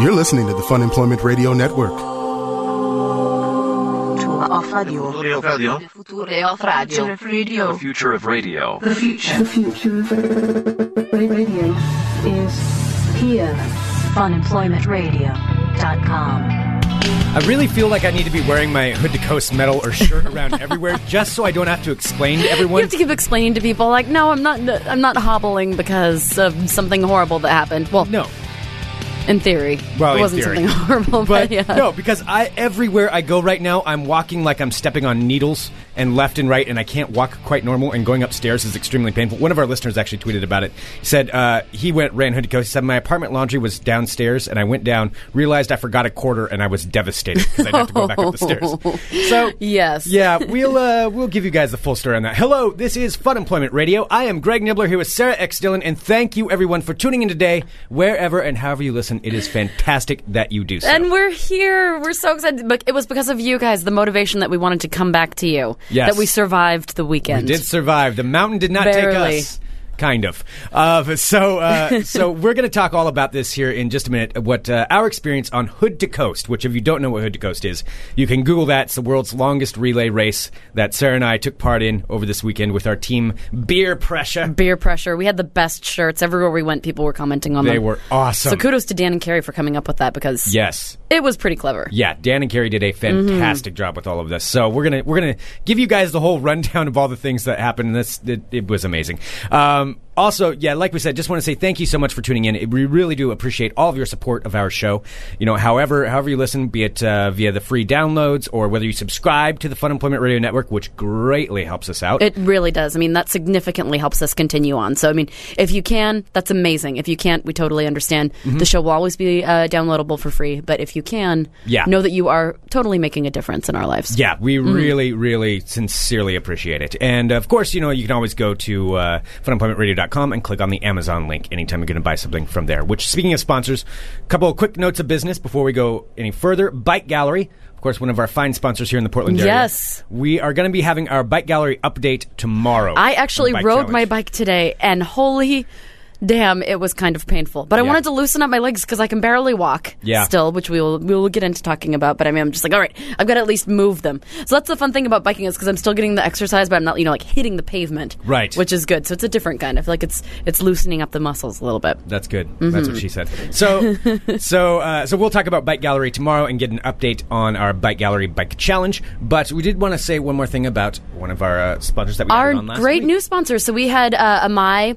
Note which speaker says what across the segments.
Speaker 1: You're listening to the Funemployment Radio Network.
Speaker 2: Future of radio.
Speaker 3: Future of radio.
Speaker 2: Future of radio.
Speaker 4: The future of radio.
Speaker 2: The future.
Speaker 5: The future of radio is here.
Speaker 3: Funemploymentradio.com.
Speaker 6: I really feel like I need to be wearing my Hood to Coast medal or shirt around everywhere just so I don't have to explain to everyone.
Speaker 7: You have to keep explaining to people, like, no, I'm not. I'm not hobbling because of something horrible that happened. Well,
Speaker 6: no.
Speaker 7: In theory,
Speaker 6: Well,
Speaker 7: it wasn't
Speaker 6: theory.
Speaker 7: something horrible, but,
Speaker 6: But
Speaker 7: yeah.
Speaker 6: no, because I everywhere I go right now, I'm walking like I'm stepping on needles and left and right, and I can't walk quite normal. And going upstairs is extremely painful. One of our listeners actually tweeted about it. He said uh, he went ran hood to coast. He said my apartment laundry was downstairs, and I went down, realized I forgot a quarter, and I was devastated because I have to go back up the stairs. So
Speaker 7: Yes.
Speaker 6: yeah, we'll uh, we'll give you guys the full story on that. Hello, this is Funemployment Radio. I am Greg Nibler here with Sarah X Dillon, and thank you everyone for tuning in today, wherever and however you listen. It is fantastic that you do so.
Speaker 7: And we're here. We're so excited. But it was because of you guys, the motivation that we wanted to come back to you.
Speaker 6: Yes.
Speaker 7: That we survived the weekend.
Speaker 6: We did survive. The mountain did not
Speaker 7: Barely.
Speaker 6: take us. Kind of. Uh, so, uh, so we're going to talk all about this here in just a minute. What uh, our experience on Hood to Coast, which if you don't know what Hood to Coast is, you can Google that. It's the world's longest relay race that Sarah and I took part in over this weekend with our team Beer Pressure.
Speaker 7: Beer pressure. We had the best shirts everywhere we went. People were commenting on
Speaker 6: They
Speaker 7: them.
Speaker 6: They were awesome.
Speaker 7: So kudos to Dan and Carrie for coming up with that because
Speaker 6: Yes.
Speaker 7: It was pretty clever.
Speaker 6: Yeah, Dan and Carrie did a fantastic job with all of this. So we're gonna we're gonna give you guys the whole rundown of all the things that happened. This it, it was amazing. Um, also, yeah, like we said, just want to say thank you so much for tuning in. We really do appreciate all of your support of our show. You know, however, however you listen, be it uh, via the free downloads or whether you subscribe to the Funemployment Radio Network, which greatly helps us out.
Speaker 7: It really does. I mean, that significantly helps us continue on. So, I mean, if you can, that's amazing. If you can't, we totally understand. The show will always be uh, downloadable for free. But if you can,
Speaker 6: Yeah.
Speaker 7: know that you are totally making a difference in our lives.
Speaker 6: Yeah, we really, really sincerely appreciate it. And of course, you know, you can always go to uh, funemploymentradio.com and click on the Amazon link anytime you're going to buy something from there. Which, speaking of sponsors, a couple of quick notes of business before we go any further. Bike Gallery. Of course, one of our fine sponsors here in the Portland area.
Speaker 7: Yes.
Speaker 6: We are going to be having our Bike Gallery update tomorrow.
Speaker 7: I actually rode
Speaker 6: Challenge.
Speaker 7: my bike today, and holy damn, it was kind of painful. But I
Speaker 6: Yeah.
Speaker 7: wanted to loosen up my legs because I can barely walk
Speaker 6: Yeah.
Speaker 7: still, which we will we will get into talking about. But I mean, I'm just like, all right, I've got to at least move them. So that's the fun thing about biking is because I'm still getting the exercise, but I'm not, you know, like hitting the pavement,
Speaker 6: Right.
Speaker 7: Which is good. So it's a different kind. I feel like it's it's loosening up the muscles a little bit.
Speaker 6: That's good.
Speaker 7: Mm-hmm.
Speaker 6: That's what she said. So, so, uh, so we'll talk about Bike Gallery tomorrow and get an update on our Bike Gallery Bike Challenge. But we did want to say one more thing about one of our uh, sponsors that we
Speaker 7: Our
Speaker 6: had on last
Speaker 7: great
Speaker 6: week.
Speaker 7: new sponsors. So we had uh, Amai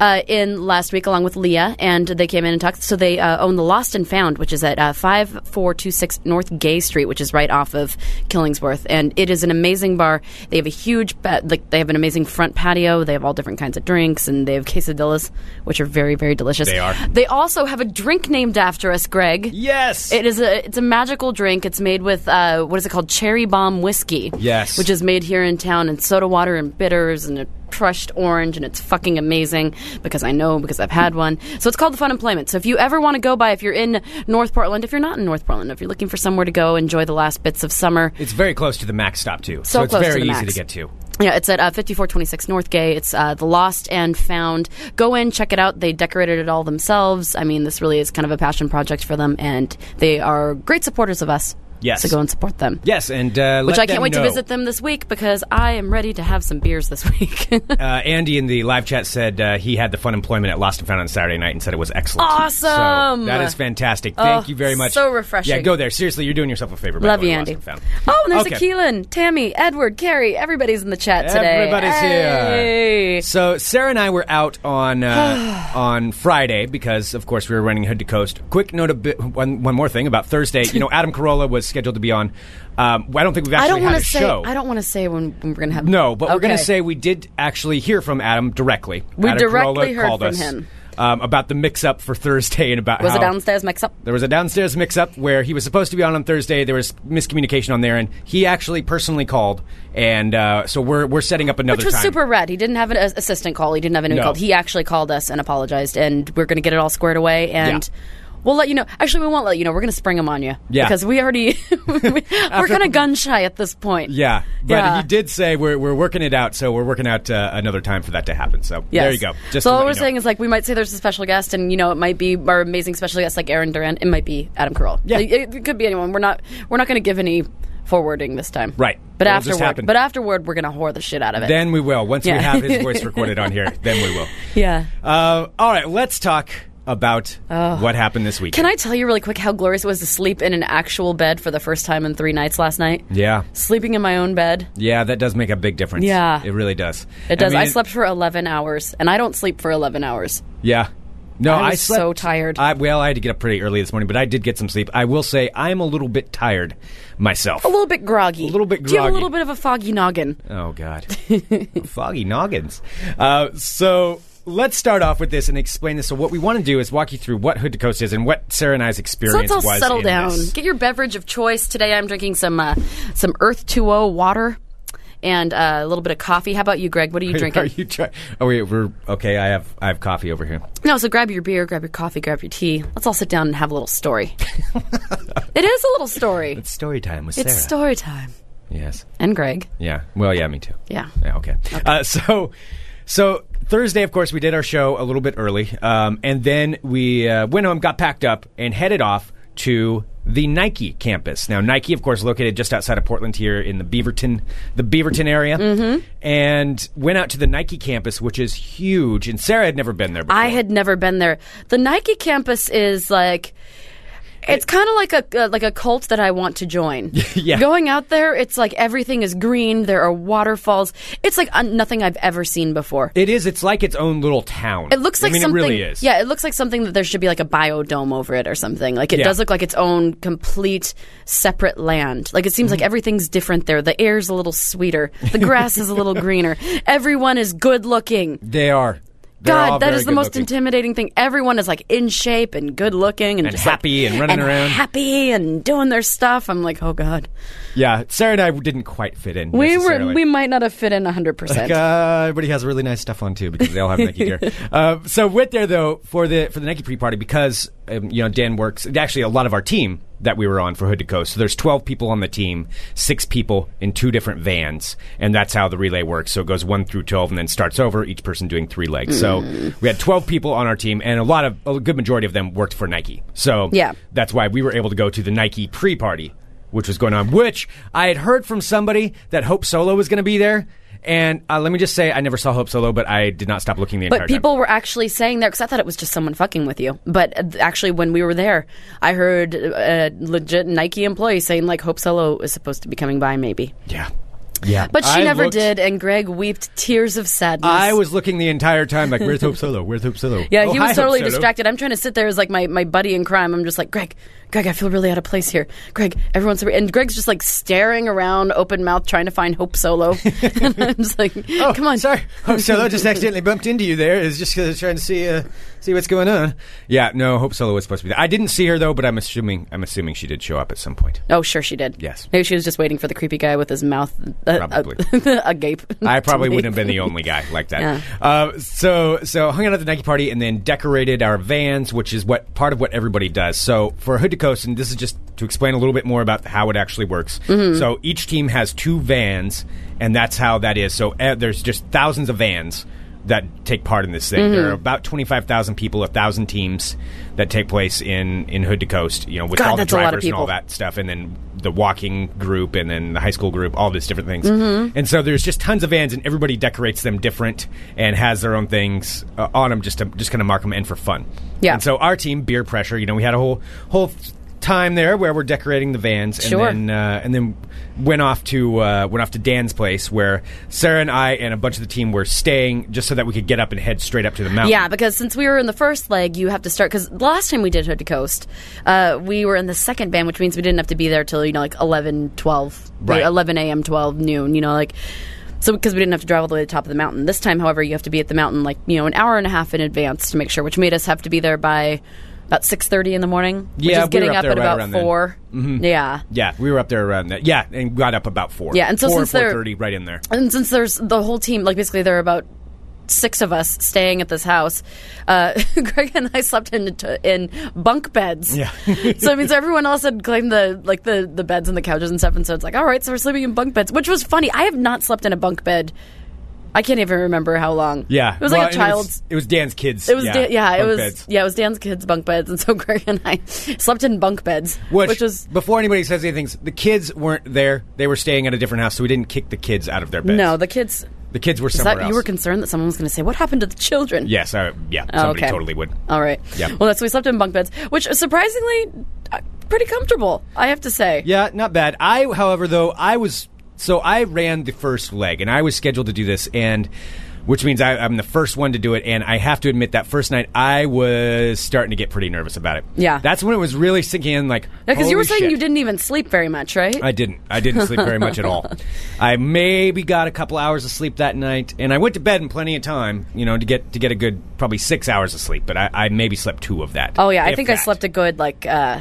Speaker 7: uh, in last week along with Leah, and they came in and talked. So they uh, own the Lost and Found, which is at uh, 5426 North Gay Street, which is right off of Killingsworth. And it is an amazing bar. They have a huge, like, they have an amazing front patio. They have all different kinds of drinks, and they have quesadillas, which are very, very delicious.
Speaker 6: They are.
Speaker 7: They also have a drink named after us, Greg.
Speaker 6: Yes.
Speaker 7: It is a it's a magical drink. It's made with uh, what is it called? Cherry bomb whiskey.
Speaker 6: Yes.
Speaker 7: which is made here in town, and soda water and bitters and a crushed orange, and it's fucking amazing because I know because I've had one. So it's called the Funemployment. So if you ever want to go by, if you're in North Portland, if you're not in North Portland, if you're looking for somewhere to go enjoy the last bits of summer,
Speaker 6: It's very close to the Max stop too,
Speaker 7: So
Speaker 6: it's
Speaker 7: close to
Speaker 6: very
Speaker 7: the
Speaker 6: easy to get to.
Speaker 7: Yeah, it's at uh, 5426 North Gay. It's uh, the Lost and Found. Go in, check it out. They decorated it all themselves. I mean, this really is kind of a passion project for them, and they are great supporters of us.
Speaker 6: Yes.
Speaker 7: So go and support them.
Speaker 6: Yes, and uh,
Speaker 7: Which I can't wait
Speaker 6: know.
Speaker 7: to visit them this week because I am ready to have some beers this week.
Speaker 6: Uh, Andy in the live chat said uh, he had the funemployment at Lost and Found on Saturday night and said it was excellent.
Speaker 7: Awesome!
Speaker 6: So that is fantastic. Thank
Speaker 7: Oh,
Speaker 6: you very much.
Speaker 7: so refreshing.
Speaker 6: Yeah, go there. Seriously, you're doing yourself a favor.
Speaker 7: Love you, Andy.
Speaker 6: And
Speaker 7: oh, and there's
Speaker 6: Okay.
Speaker 7: Keelan, Tammy, Edward, Carrie. Everybody's in the chat today.
Speaker 6: Everybody's
Speaker 7: Hey.
Speaker 6: here. So Sarah and I were out on uh, on Friday because, of course, we were running Hood to Coast. Quick note: a bit, one one more thing about Thursday. You know, Adam Carolla was scheduled to be on. Um, I don't think we've
Speaker 7: I
Speaker 6: actually
Speaker 7: don't
Speaker 6: had
Speaker 7: want
Speaker 6: a
Speaker 7: to say.
Speaker 6: show.
Speaker 7: I don't want to say when, when we're going to have.
Speaker 6: No, but we're going to say we did actually hear from Adam directly.
Speaker 7: We
Speaker 6: Adam
Speaker 7: directly
Speaker 6: Carolla
Speaker 7: heard
Speaker 6: called
Speaker 7: from
Speaker 6: us,
Speaker 7: him.
Speaker 6: um, about the mix-up for Thursday and about
Speaker 7: Was it downstairs mix up?
Speaker 6: there was a downstairs mix-up where he was supposed to be on on Thursday. There was miscommunication on there, and he actually personally called, and uh, so we're we're setting up another
Speaker 7: Which was
Speaker 6: time.
Speaker 7: super red. He didn't have an assistant call. He didn't have anyone
Speaker 6: No.
Speaker 7: called. He actually called us and apologized, and we're going to get it all squared away. And We'll let you know. Actually, we won't let you know. We're going to spring them on you.
Speaker 6: Yeah.
Speaker 7: Because we already we're kind of gun shy at this point.
Speaker 6: Yeah, but
Speaker 7: Yeah.
Speaker 6: you did say we're, we're working it out, so we're working out uh, another time for that to happen. So
Speaker 7: Yes.
Speaker 6: there you go. Just
Speaker 7: so all we're
Speaker 6: you know.
Speaker 7: saying is like we might say there's a special guest, and you know it might be our amazing special guest like Aaron Duran. It might be Adam Carolla.
Speaker 6: Yeah.
Speaker 7: it, it could be anyone. We're not we're not going to give any forwarding this time.
Speaker 6: Right.
Speaker 7: But
Speaker 6: It'll
Speaker 7: afterward, but afterward, we're going to whore the shit out of it.
Speaker 6: Then we will. Once
Speaker 7: Yeah.
Speaker 6: we have his voice recorded on here, then we will.
Speaker 7: yeah.
Speaker 6: Uh, all right, let's talk about what happened this week.
Speaker 7: Can I tell you really quick how glorious it was to sleep in an actual bed for the first time in three nights last night?
Speaker 6: Yeah,
Speaker 7: Sleeping in my own bed.
Speaker 6: yeah, that does make a big difference.
Speaker 7: Yeah.
Speaker 6: it really does.
Speaker 7: It does. I,
Speaker 6: mean,
Speaker 7: slept for 11 hours, and I don't sleep for 11 hours.
Speaker 6: Yeah. No,
Speaker 7: I
Speaker 6: I, slept,
Speaker 7: so tired.
Speaker 6: I, well, I had to get up pretty early this morning, but I did get some sleep. I will say I'm a little bit tired myself.
Speaker 7: A little bit groggy.
Speaker 6: A little bit
Speaker 7: Do you have a little bit of a foggy noggin?
Speaker 6: Oh God, foggy noggins. Uh, so let's start off with this and explain this. So what we want to do is walk you through what Hood to Coast is and what Sarah and I's
Speaker 7: So
Speaker 6: experience
Speaker 7: let's all
Speaker 6: was.
Speaker 7: settle down.
Speaker 6: this.
Speaker 7: Get your beverage of choice. Today I'm drinking some uh, some Earth 2O water and uh, a little bit of coffee. How about you, Greg? What are you drinking?
Speaker 6: Are you try- oh wait, we're okay. I have I have coffee over here.
Speaker 7: No, so grab your beer, grab your coffee, grab your tea. Let's all sit down and have a little story. it is a little story.
Speaker 6: It's story time with
Speaker 7: It's story time.
Speaker 6: yes.
Speaker 7: And Greg.
Speaker 6: Yeah. Well, yeah, me too.
Speaker 7: Yeah.
Speaker 6: Yeah. Okay. Uh, so, so Thursday, of course, we did our show a little bit early, um, and then we uh, went home, got packed up, and headed off to the Nike campus. Now, Nike, of course, located just outside of Portland here in the Beaverton, the Beaverton area, mm-hmm. and went out to the Nike campus, which is huge. And Sarah had never been there before.
Speaker 7: I had never been there. The Nike campus is like it's kind of like a uh, like a cult that I want to join.
Speaker 6: Yeah.
Speaker 7: Going out there, it's like everything is green. There are waterfalls. It's like uh, nothing I've ever seen before.
Speaker 6: It is. It's like its own little town.
Speaker 7: It looks like
Speaker 6: I mean,
Speaker 7: something.
Speaker 6: It really is.
Speaker 7: Yeah, it looks like something that there should be like a biodome over it or something. Like it
Speaker 6: Yeah.
Speaker 7: does look like its own complete separate land. Like it seems
Speaker 6: Mm-hmm.
Speaker 7: like everything's different there. The air's a little sweeter. The grass is a little greener. Everyone is good looking.
Speaker 6: They are. They're
Speaker 7: God, that is the most
Speaker 6: good-looking.
Speaker 7: intimidating thing. Everyone is like in shape and good looking and,
Speaker 6: And
Speaker 7: just, like-
Speaker 6: happy and running around.
Speaker 7: happy and doing their stuff. I'm like, oh god,
Speaker 6: Yeah, Sarah and I didn't quite fit in.
Speaker 7: we were we might not have fit in hundred
Speaker 6: Like,
Speaker 7: percent.
Speaker 6: uh, everybody has really nice stuff on too because they all have Nike gear. Uh, so went there though for the for the Nike pre-party because um, you know Dan works actually a lot of our team that we were on for Hood to Coast. So there's 12 people on the team, six people in two different vans, and that's how the relay works. So it goes one through 12 and then starts over. Each person doing three legs. So mm. we had 12 people on our team, and a lot of a good majority of them worked for Nike. So
Speaker 7: Yeah.
Speaker 6: that's why we were able to go to the Nike pre-party which was going on. Which I had heard from somebody that Hope Solo was going to be there. And uh, let me just say, I never saw Hope Solo, but I did not stop looking the entire time.
Speaker 7: But people were actually saying there because I thought it was just someone fucking with you. But uh, actually, when we were there, I heard a legit Nike employee saying like Hope Solo is supposed to be coming by, maybe.
Speaker 6: Yeah, yeah.
Speaker 7: But she
Speaker 6: I
Speaker 7: never
Speaker 6: looked-
Speaker 7: did, and Greg wept tears of sadness.
Speaker 6: I was looking the entire time, like, "Where's Hope Solo? Where's Hope Solo?"
Speaker 7: Yeah,
Speaker 6: Oh,
Speaker 7: he
Speaker 6: hi,
Speaker 7: was
Speaker 6: Hope
Speaker 7: totally
Speaker 6: Solo.
Speaker 7: distracted. I'm trying to sit there as like my, my buddy in crime. I'm just like, Greg, Greg, I feel really out of place here. Greg, everyone's and Greg's just like staring around, open mouth, trying to find Hope Solo. and I'm just like,
Speaker 6: Oh,
Speaker 7: come on,
Speaker 6: Sorry, Hope Solo just accidentally bumped into you there. It's just because trying to see uh, see what's going on. Yeah, no, Hope Solo was supposed to be there. I didn't see her though, but I'm assuming I'm assuming she did show up at some point.
Speaker 7: Oh, sure, she did.
Speaker 6: Yes.
Speaker 7: maybe she was just waiting for the creepy guy with his mouth uh,
Speaker 6: Probably.
Speaker 7: uh, agape.
Speaker 6: I probably wouldn't have been the only guy like that.
Speaker 7: Yeah.
Speaker 6: Uh, so so hung out at the Nike party and then decorated our vans, which is what part of what everybody does. So for Hood to Coast, and this is just to explain a little bit more about how it actually works.
Speaker 7: Mm-hmm.
Speaker 6: So each team has two vans, and that's how that is. So uh, there's just thousands of vans that take part in this thing. There
Speaker 7: Mm-hmm.
Speaker 6: are about twenty five thousand people, a thousand teams that take place in in Hood to Coast. You know, with
Speaker 7: God,
Speaker 6: all the
Speaker 7: that's a lot of
Speaker 6: drivers and all that stuff, and then the walking group, and then the high school group, all these different things.
Speaker 7: Mm-hmm.
Speaker 6: And so there's just tons of vans, and everybody decorates them different and has their own things uh, on them, just to just kind of mark them in for fun.
Speaker 7: Yeah.
Speaker 6: And so our team, Beer Pressure, you know, we had a whole whole time there where we're decorating the vans, and
Speaker 7: Sure.
Speaker 6: then uh, and then went off to uh, went off to Dan's place where Sarah and I and a bunch of the team were staying just so that we could get up and head straight up to the mountain.
Speaker 7: Yeah, because since we were in the first leg, you have to start. Because last time we did Hood to Coast, uh, we were in the second band, which means we didn't have to be there till you know like 11, 12,
Speaker 6: Right.
Speaker 7: 11 a.m., twelve noon. You know, like so because we didn't have to drive all the way to the top of the mountain. This time, however, you have to be at the mountain like you know an hour and a half in advance to make sure, which made us have to be there by about six thirty in the morning.
Speaker 6: Yeah,
Speaker 7: is
Speaker 6: we were
Speaker 7: getting
Speaker 6: up
Speaker 7: up,
Speaker 6: there
Speaker 7: at
Speaker 6: right
Speaker 7: about
Speaker 6: around then.
Speaker 7: four. Yeah.
Speaker 6: Yeah, we were up there around that. Yeah, and got up about four.
Speaker 7: Yeah, and so
Speaker 6: four,
Speaker 7: since they're-
Speaker 6: four thirty, right in there.
Speaker 7: And since there's the whole team, like basically there are about six of us staying at this house. Uh, Greg and I slept in in bunk beds.
Speaker 6: Yeah.
Speaker 7: so I mean, so everyone else had claimed the like the the beds and the couches and stuff, and so it's like, all right, so we're sleeping in bunk beds, which was funny. I have not slept in a bunk bed. I can't even remember how long.
Speaker 6: Yeah,
Speaker 7: it was
Speaker 6: Well,
Speaker 7: like a
Speaker 6: and it
Speaker 7: child's.
Speaker 6: was- It was, Dan's kids.
Speaker 7: It was yeah, yeah it was
Speaker 6: beds.
Speaker 7: yeah, it was Dan's kids' bunk beds, and so Greg and I slept in bunk beds,
Speaker 6: Which,
Speaker 7: which was
Speaker 6: before anybody says anything, the kids weren't there. They were staying at a different house, so we didn't kick the kids out of their beds.
Speaker 7: no the kids.
Speaker 6: the kids were somewhere
Speaker 7: that
Speaker 6: else.
Speaker 7: you were concerned that someone was going to say what happened to the children?
Speaker 6: yes, I, yeah,
Speaker 7: Oh,
Speaker 6: somebody
Speaker 7: okay.
Speaker 6: totally would.
Speaker 7: All right.
Speaker 6: Yeah.
Speaker 7: Well, that's we slept in bunk beds, which surprisingly uh, pretty comfortable. I have to say.
Speaker 6: Yeah, not bad. I, however, though, I was so I ran the first leg, and I was scheduled to do this, and which means I, I'm the first one to do it. And I have to admit that first night I was starting to get pretty nervous about it.
Speaker 7: Yeah.
Speaker 6: that's when it was really sinking in. Like,
Speaker 7: Because you were saying
Speaker 6: shit.
Speaker 7: you didn't even sleep very much, right?
Speaker 6: I didn't. I didn't sleep very much at all. I maybe got a couple hours of sleep that night, and I went to bed in plenty of time, you know, to get to get a good probably six hours of sleep. But I, I maybe slept two of that.
Speaker 7: oh yeah, I think I slept a good like uh,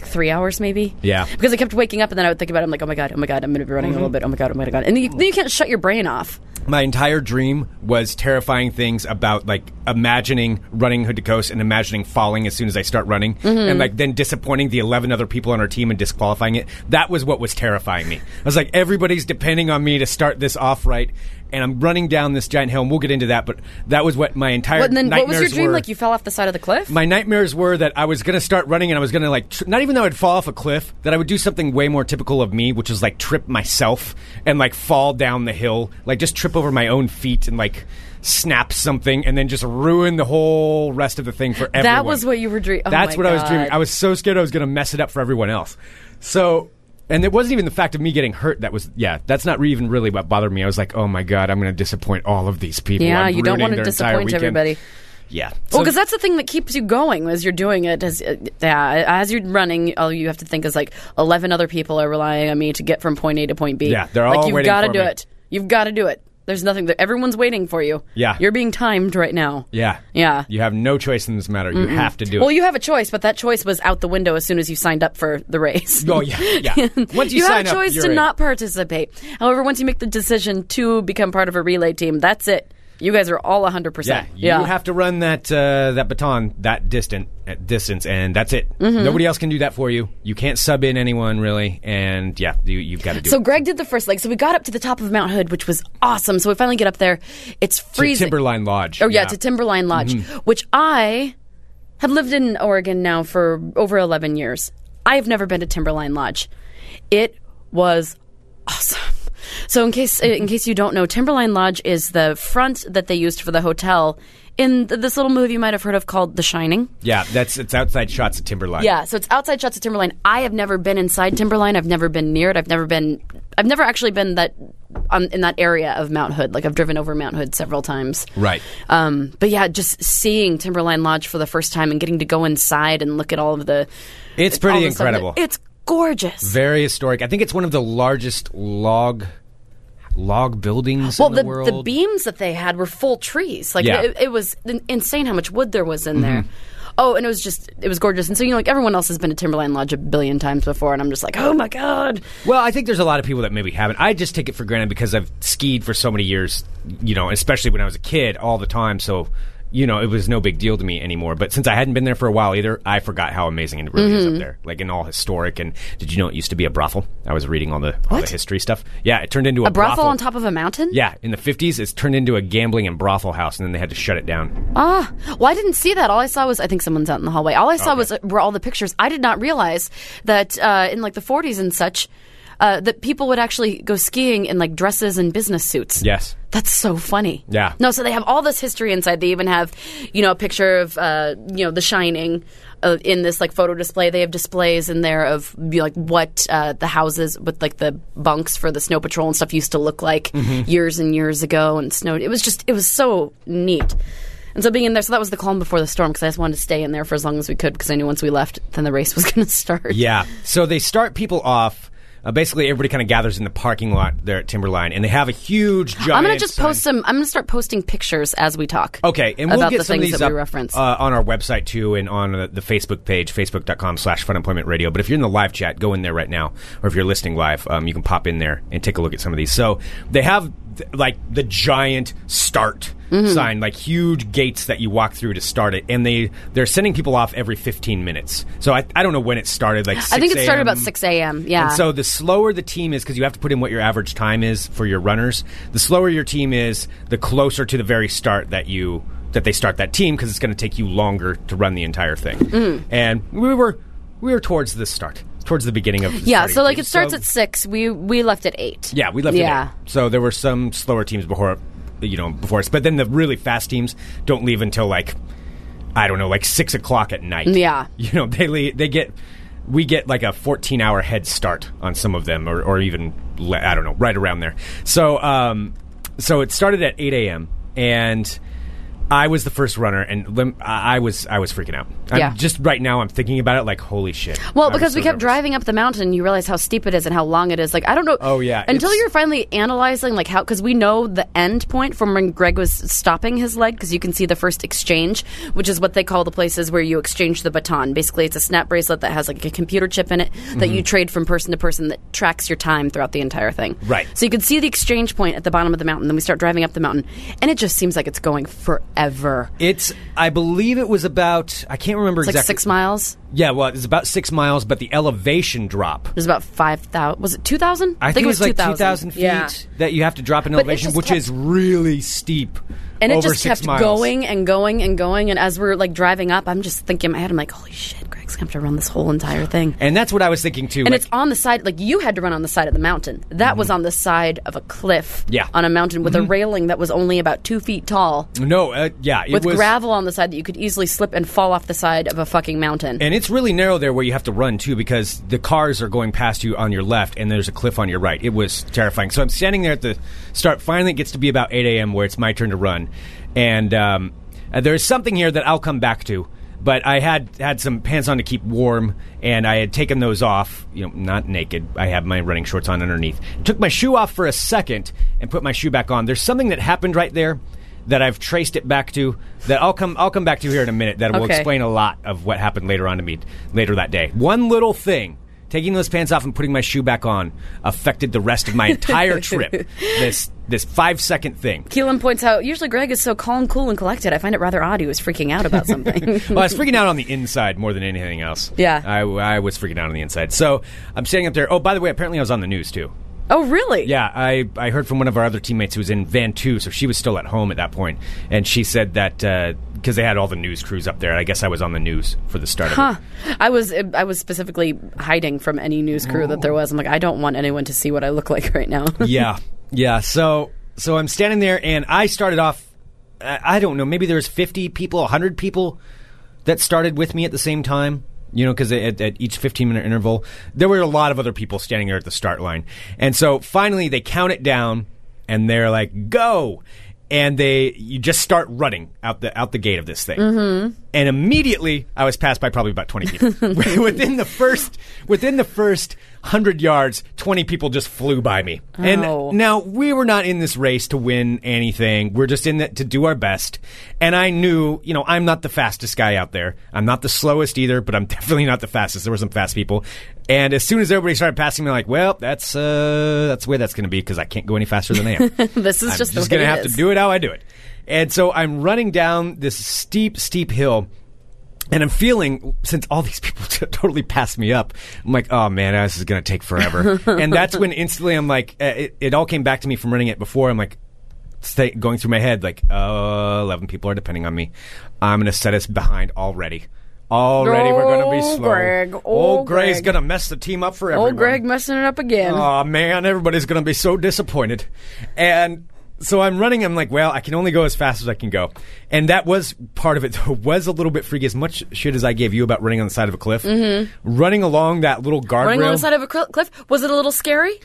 Speaker 7: three hours maybe.
Speaker 6: Yeah.
Speaker 7: Because I kept waking up and then I would think about it. I'm like, oh my god, oh my god, I'm going to be running a
Speaker 6: Mm-hmm.
Speaker 7: little bit. Oh my god, oh my god, and then you, then you can't shut your brain off.
Speaker 6: My entire dream was terrifying things about like imagining running hood to coast and imagining falling as soon as I start running,
Speaker 7: Mm-hmm.
Speaker 6: and like then disappointing the eleven other people on our team and disqualifying it. That was what was terrifying me. I was like, everybody's depending on me to start this off right. And I'm running down this giant hill, and we'll get into that. But that was what my entire
Speaker 7: What, then what was your dream?
Speaker 6: were.
Speaker 7: Like you fell off the side of the cliff?
Speaker 6: My nightmares were that I was going to start running and I was going to like tr- not even though I'd fall off a cliff that I would do something way more typical of me, which is like trip myself and like fall down the hill, like just trip over my own feet and like snap something and then just ruin the whole rest of the thing for everyone.
Speaker 7: that was what you were dreaming. Oh
Speaker 6: That's what I was dreaming.
Speaker 7: God.
Speaker 6: I was so scared I was going to mess it up for everyone else. So. And it wasn't even the fact of me getting hurt that was, yeah, that's not even really what bothered me. I was like, oh my God, I'm going to disappoint all of these people.
Speaker 7: Yeah,
Speaker 6: I'm
Speaker 7: you don't want to disappoint everybody.
Speaker 6: Yeah.
Speaker 7: Well,
Speaker 6: So-
Speaker 7: because that's the thing that keeps you going as you're doing it. As uh, yeah, as you're running, all you have to think is like eleven other people are relying on me to get from point A to point B.
Speaker 6: Yeah, they're all
Speaker 7: like
Speaker 6: you've
Speaker 7: got to do
Speaker 6: me.
Speaker 7: it. You've got to do it. There's nothing that everyone's waiting for you.
Speaker 6: Yeah.
Speaker 7: you're being timed right now.
Speaker 6: Yeah.
Speaker 7: Yeah.
Speaker 6: You have no choice in this matter. You have to do it.
Speaker 7: Well,
Speaker 6: it.
Speaker 7: you have a choice, but that choice was out the window as soon as you signed up for the race.
Speaker 6: Oh, yeah, yeah. Once you
Speaker 7: have
Speaker 6: sign
Speaker 7: a
Speaker 6: up,
Speaker 7: choice
Speaker 6: you're
Speaker 7: to
Speaker 6: in.
Speaker 7: not participate. However, once you make the decision to become part of a relay team, that's it. You guys are all 100%.
Speaker 6: yeah, you have to run that uh, that baton that distant at distance, and that's it.
Speaker 7: Mm-hmm.
Speaker 6: Nobody else can do that for you. You can't sub in anyone really, and yeah, you, you've got to do it.
Speaker 7: So
Speaker 6: it.
Speaker 7: Greg did the first leg. So we got up to the top of Mount Hood, which was awesome. So we finally get up there. It's
Speaker 6: To
Speaker 7: freezing.
Speaker 6: Timberline Lodge.
Speaker 7: Oh yeah, to Timberline Lodge, which I have lived in Oregon now for over 11 years. I have never been to Timberline Lodge. It was awesome. So in case in case you don't know, Timberline Lodge is the front that they used for the hotel in th- this little movie you might have heard of called The Shining.
Speaker 6: Yeah, that's it's outside shots of Timberline.
Speaker 7: Yeah, so it's outside shots of Timberline. I have never been inside Timberline. I've never been near it. I've never been. I've never actually been that um, in that area of Mount Hood. Like I've driven over Mount Hood several times.
Speaker 6: Right.
Speaker 7: Um, but yeah, just seeing Timberline Lodge for the first time and getting to go inside and look at all of the.
Speaker 6: It's pretty
Speaker 7: the stuff that-
Speaker 6: incredible.
Speaker 7: It's gorgeous.
Speaker 6: Very historic. I think it's one of the largest log log buildings
Speaker 7: well,
Speaker 6: in
Speaker 7: the,
Speaker 6: the, world.
Speaker 7: beams that they had were full trees. Like
Speaker 6: Yeah.
Speaker 7: it, it was insane how much wood there was in there.
Speaker 6: Mm-hmm.
Speaker 7: Oh, and it was just it was gorgeous. And so you know, like everyone else has been to Timberline Lodge a billion times before, and I'm just like, oh my god.
Speaker 6: Well, I think there's a lot of people that maybe haven't. I just take it for granted because I've skied for so many years, you know, especially when I was a kid all the time. So, you know, it was no big deal to me anymore. But since I hadn't been there for a while either, I forgot how amazing it really is
Speaker 7: Mm-hmm.
Speaker 6: up there. Like, and all historic. And did you know it used to be a brothel? I was reading all the, all the history stuff. Yeah, it turned into a,
Speaker 7: A brothel on top of a mountain?
Speaker 6: Yeah, in the 50s, it's turned into a gambling and brothel house, and then they had to shut it down.
Speaker 7: Ah, well, I didn't see that. All I saw was I think someone's out in the hallway. All I saw was uh, were all the pictures. I did not realize that uh, in like the 40s and such, uh, that people would actually go skiing in like dresses and business suits.
Speaker 6: Yes.
Speaker 7: That's so funny.
Speaker 6: Yeah.
Speaker 7: No, so they have all this history inside. They even have, you know, a picture of, uh, you know, The Shining uh, in this like photo display. They have displays in there of you know, like what uh, the houses with like the bunks for the snow patrol and stuff used to look like
Speaker 6: Mm-hmm.
Speaker 7: years and years ago and snowed. It was just, it was so neat. And so being in there, so that was the calm before the storm because I just wanted to stay in there for as long as we could because I knew once we left, then the race was going to start.
Speaker 6: Yeah. So they start people off. Uh, basically, everybody kind of gathers in the parking lot there at Timberline, and they have a huge giant.
Speaker 7: I'm gonna just
Speaker 6: sign.
Speaker 7: post some. I'm gonna start posting pictures as we talk.
Speaker 6: Okay, and we'll
Speaker 7: about
Speaker 6: get
Speaker 7: the
Speaker 6: some of
Speaker 7: things
Speaker 6: these
Speaker 7: that
Speaker 6: up
Speaker 7: we reference.
Speaker 6: uh, on our website too, and on uh, the Facebook page, facebook.com slash Funemployment Radio. But if you're in the live chat, go in there right now, or if you're listening live, um, you can pop in there and take a look at some of these. So they have th- like the giant start
Speaker 7: Mm-hmm.
Speaker 6: sign, like huge gates that you walk through to start it, and they they're sending people off every 15 minutes. So I, I don't know when it started. Like 6
Speaker 7: I think it started about 6 a.m. Yeah.
Speaker 6: And so the slower the team is, because you have to put in what your average time is for your runners. The slower your team is, the closer to the very start that you that they start that team, because it's going to take you longer to run the entire thing.
Speaker 7: Mm.
Speaker 6: And we were we were towards the start, towards the beginning of the
Speaker 7: yeah, so like
Speaker 6: team.
Speaker 7: it starts
Speaker 6: So-
Speaker 7: at 6. We we left at 8.
Speaker 6: yeah, we left
Speaker 7: Yeah.
Speaker 6: So there were some slower teams before, you know, before us. But then the really fast teams don't leave until like, I don't know, like six o'clock at night.
Speaker 7: Yeah.
Speaker 6: You know, they leave, they get, we get like a 14 hour head start on some of them, or, or even, I don't know, right around there. So, um, so it started at 8 a.m. and I was the first runner, and lim- I was I was freaking out. I'm
Speaker 7: Yeah.
Speaker 6: Just right now, I'm thinking about it like, holy shit.
Speaker 7: Well,
Speaker 6: I was
Speaker 7: because we
Speaker 6: so
Speaker 7: kept
Speaker 6: nervous.
Speaker 7: driving up the mountain, you realize how steep it is and how long it is. Like I don't know.
Speaker 6: Oh, yeah,
Speaker 7: Until
Speaker 6: it's-
Speaker 7: you're finally analyzing, like how because we know the end point from when Greg was stopping his leg, because you can see the first exchange, which is what they call the places where you exchange the baton. Basically, it's a snap bracelet that has like a computer chip in it that you trade from person to person that tracks your time throughout the entire thing.
Speaker 6: Mm-hmm. Right.
Speaker 7: So you can see the exchange point at the bottom of the mountain. Then we start driving up the mountain, and it just seems like it's going forever.
Speaker 6: It's, I believe it was about, I can't remember
Speaker 7: It's like
Speaker 6: exactly.
Speaker 7: six miles.
Speaker 6: Yeah, well, it's about six miles, but the elevation drop.
Speaker 7: It was about five thousand. Was it two thousand?
Speaker 6: I think, it was like 2,000 feet
Speaker 7: Yeah.
Speaker 6: that you have to drop in elevation, which
Speaker 7: kept-
Speaker 6: is really steep.
Speaker 7: And it just kept
Speaker 6: miles.
Speaker 7: going and going and going. And as we're like driving up, I'm just thinking in my head, I'm like, holy shit, Greg's gonna have to run this whole entire thing.
Speaker 6: And that's what I was thinking too.
Speaker 7: And
Speaker 6: like-
Speaker 7: it's on the side, like you had to run on the side of the mountain. That was on the side of a cliff.
Speaker 6: Mm-hmm. Yeah. Mm-hmm.
Speaker 7: On a mountain with a railing that was only about two feet tall,
Speaker 6: no, uh, yeah, it
Speaker 7: with
Speaker 6: was,
Speaker 7: gravel on the side that you could easily slip and fall off the side of a fucking mountain.
Speaker 6: And it's really narrow there where you have to run too because the cars are going past you on your left and there's a cliff on your right. It was terrifying. So I'm standing there at the start. Finally, it gets to be about 8 a.m. where it's my turn to run. And um, uh, there's something here that I'll come back to. But I had had some pants on to keep warm, and I had taken those off. You know, not naked. I had my running shorts on underneath. Took my shoe off for a second and put my shoe back on. There's something that happened right there that I've traced it back to that I'll come I'll come back to here in a minute that will
Speaker 7: Okay.
Speaker 6: explain a lot of what happened later on to me later that day. One little thing, taking those pants off and putting my shoe back on, affected the rest of my entire trip. This this five second thing.
Speaker 7: Keelan points out, usually Greg is so calm, cool, and collected. I find it rather odd he was freaking out about something.
Speaker 6: Well, I was freaking out on the inside more than anything else.
Speaker 7: Yeah.
Speaker 6: I, I was freaking out on the inside. So I'm standing up there. Oh, by the way, apparently I was on the news too.
Speaker 7: oh, really?
Speaker 6: Yeah, I, I heard from one of our other teammates who was in Van 2, so she was still at home at that point, and she said that uh, because they had all the news crews up there, I guess I was on the news for the start
Speaker 7: Huh.
Speaker 6: of it.
Speaker 7: I was I was specifically hiding from any news crew that there was. I'm like, I don't want anyone to see what I look like right now.
Speaker 6: yeah, yeah. So so I'm standing there, and I started off. I, I don't know. Maybe there's 50 people, 100 people that started with me at the same time. You know, because at, at each 15 minute interval, there were a lot of other people standing there at the start line, and so finally they count it down, and they're like, "Go!" And they you just start running out the out the gate of this thing, mm-hmm. and immediately I was passed by probably about 20 people within the first within the first hundred yards. 20 people just flew by me,
Speaker 7: Oh.
Speaker 6: and now we were not in this race to win anything. We're just in it to do our best. And I knew, you know, I'm not the fastest guy out there. I'm not the slowest either, but I'm definitely not the fastest. There were some fast people. And as soon as everybody started passing me, I'm like, well, that's uh, that's the way that's going to be because I can't go any faster than I am.
Speaker 7: this is
Speaker 6: I'm
Speaker 7: just,
Speaker 6: just
Speaker 7: the
Speaker 6: gonna have
Speaker 7: is.
Speaker 6: to do it how I do it. And so I'm running down this steep, steep hill. And I'm feeling, since all these people totally passed me up, I'm like, oh man, this is going to take forever. and that's when instantly I'm like, uh, it, it all came back to me from running it before. I'm like, stay, going through my head, like, uh, 11 people are depending on me. I'm going to set us behind already. Already, we're going to be
Speaker 7: Oh,
Speaker 6: slow.
Speaker 7: Greg. Oh,
Speaker 6: Old Gray's going to mess the team up for everyone.
Speaker 7: Old Greg messing it up again.
Speaker 6: Oh man, everybody's going to be so disappointed. And so I'm running. I'm like, well, I can only go as fast as I can go. And that was part of it. Though, was a little bit freaky. As much shit as I gave you about running on the side of a cliff, mm-hmm. running along that little guardrail.
Speaker 7: Running on the side of a cl- cliff was it a little scary?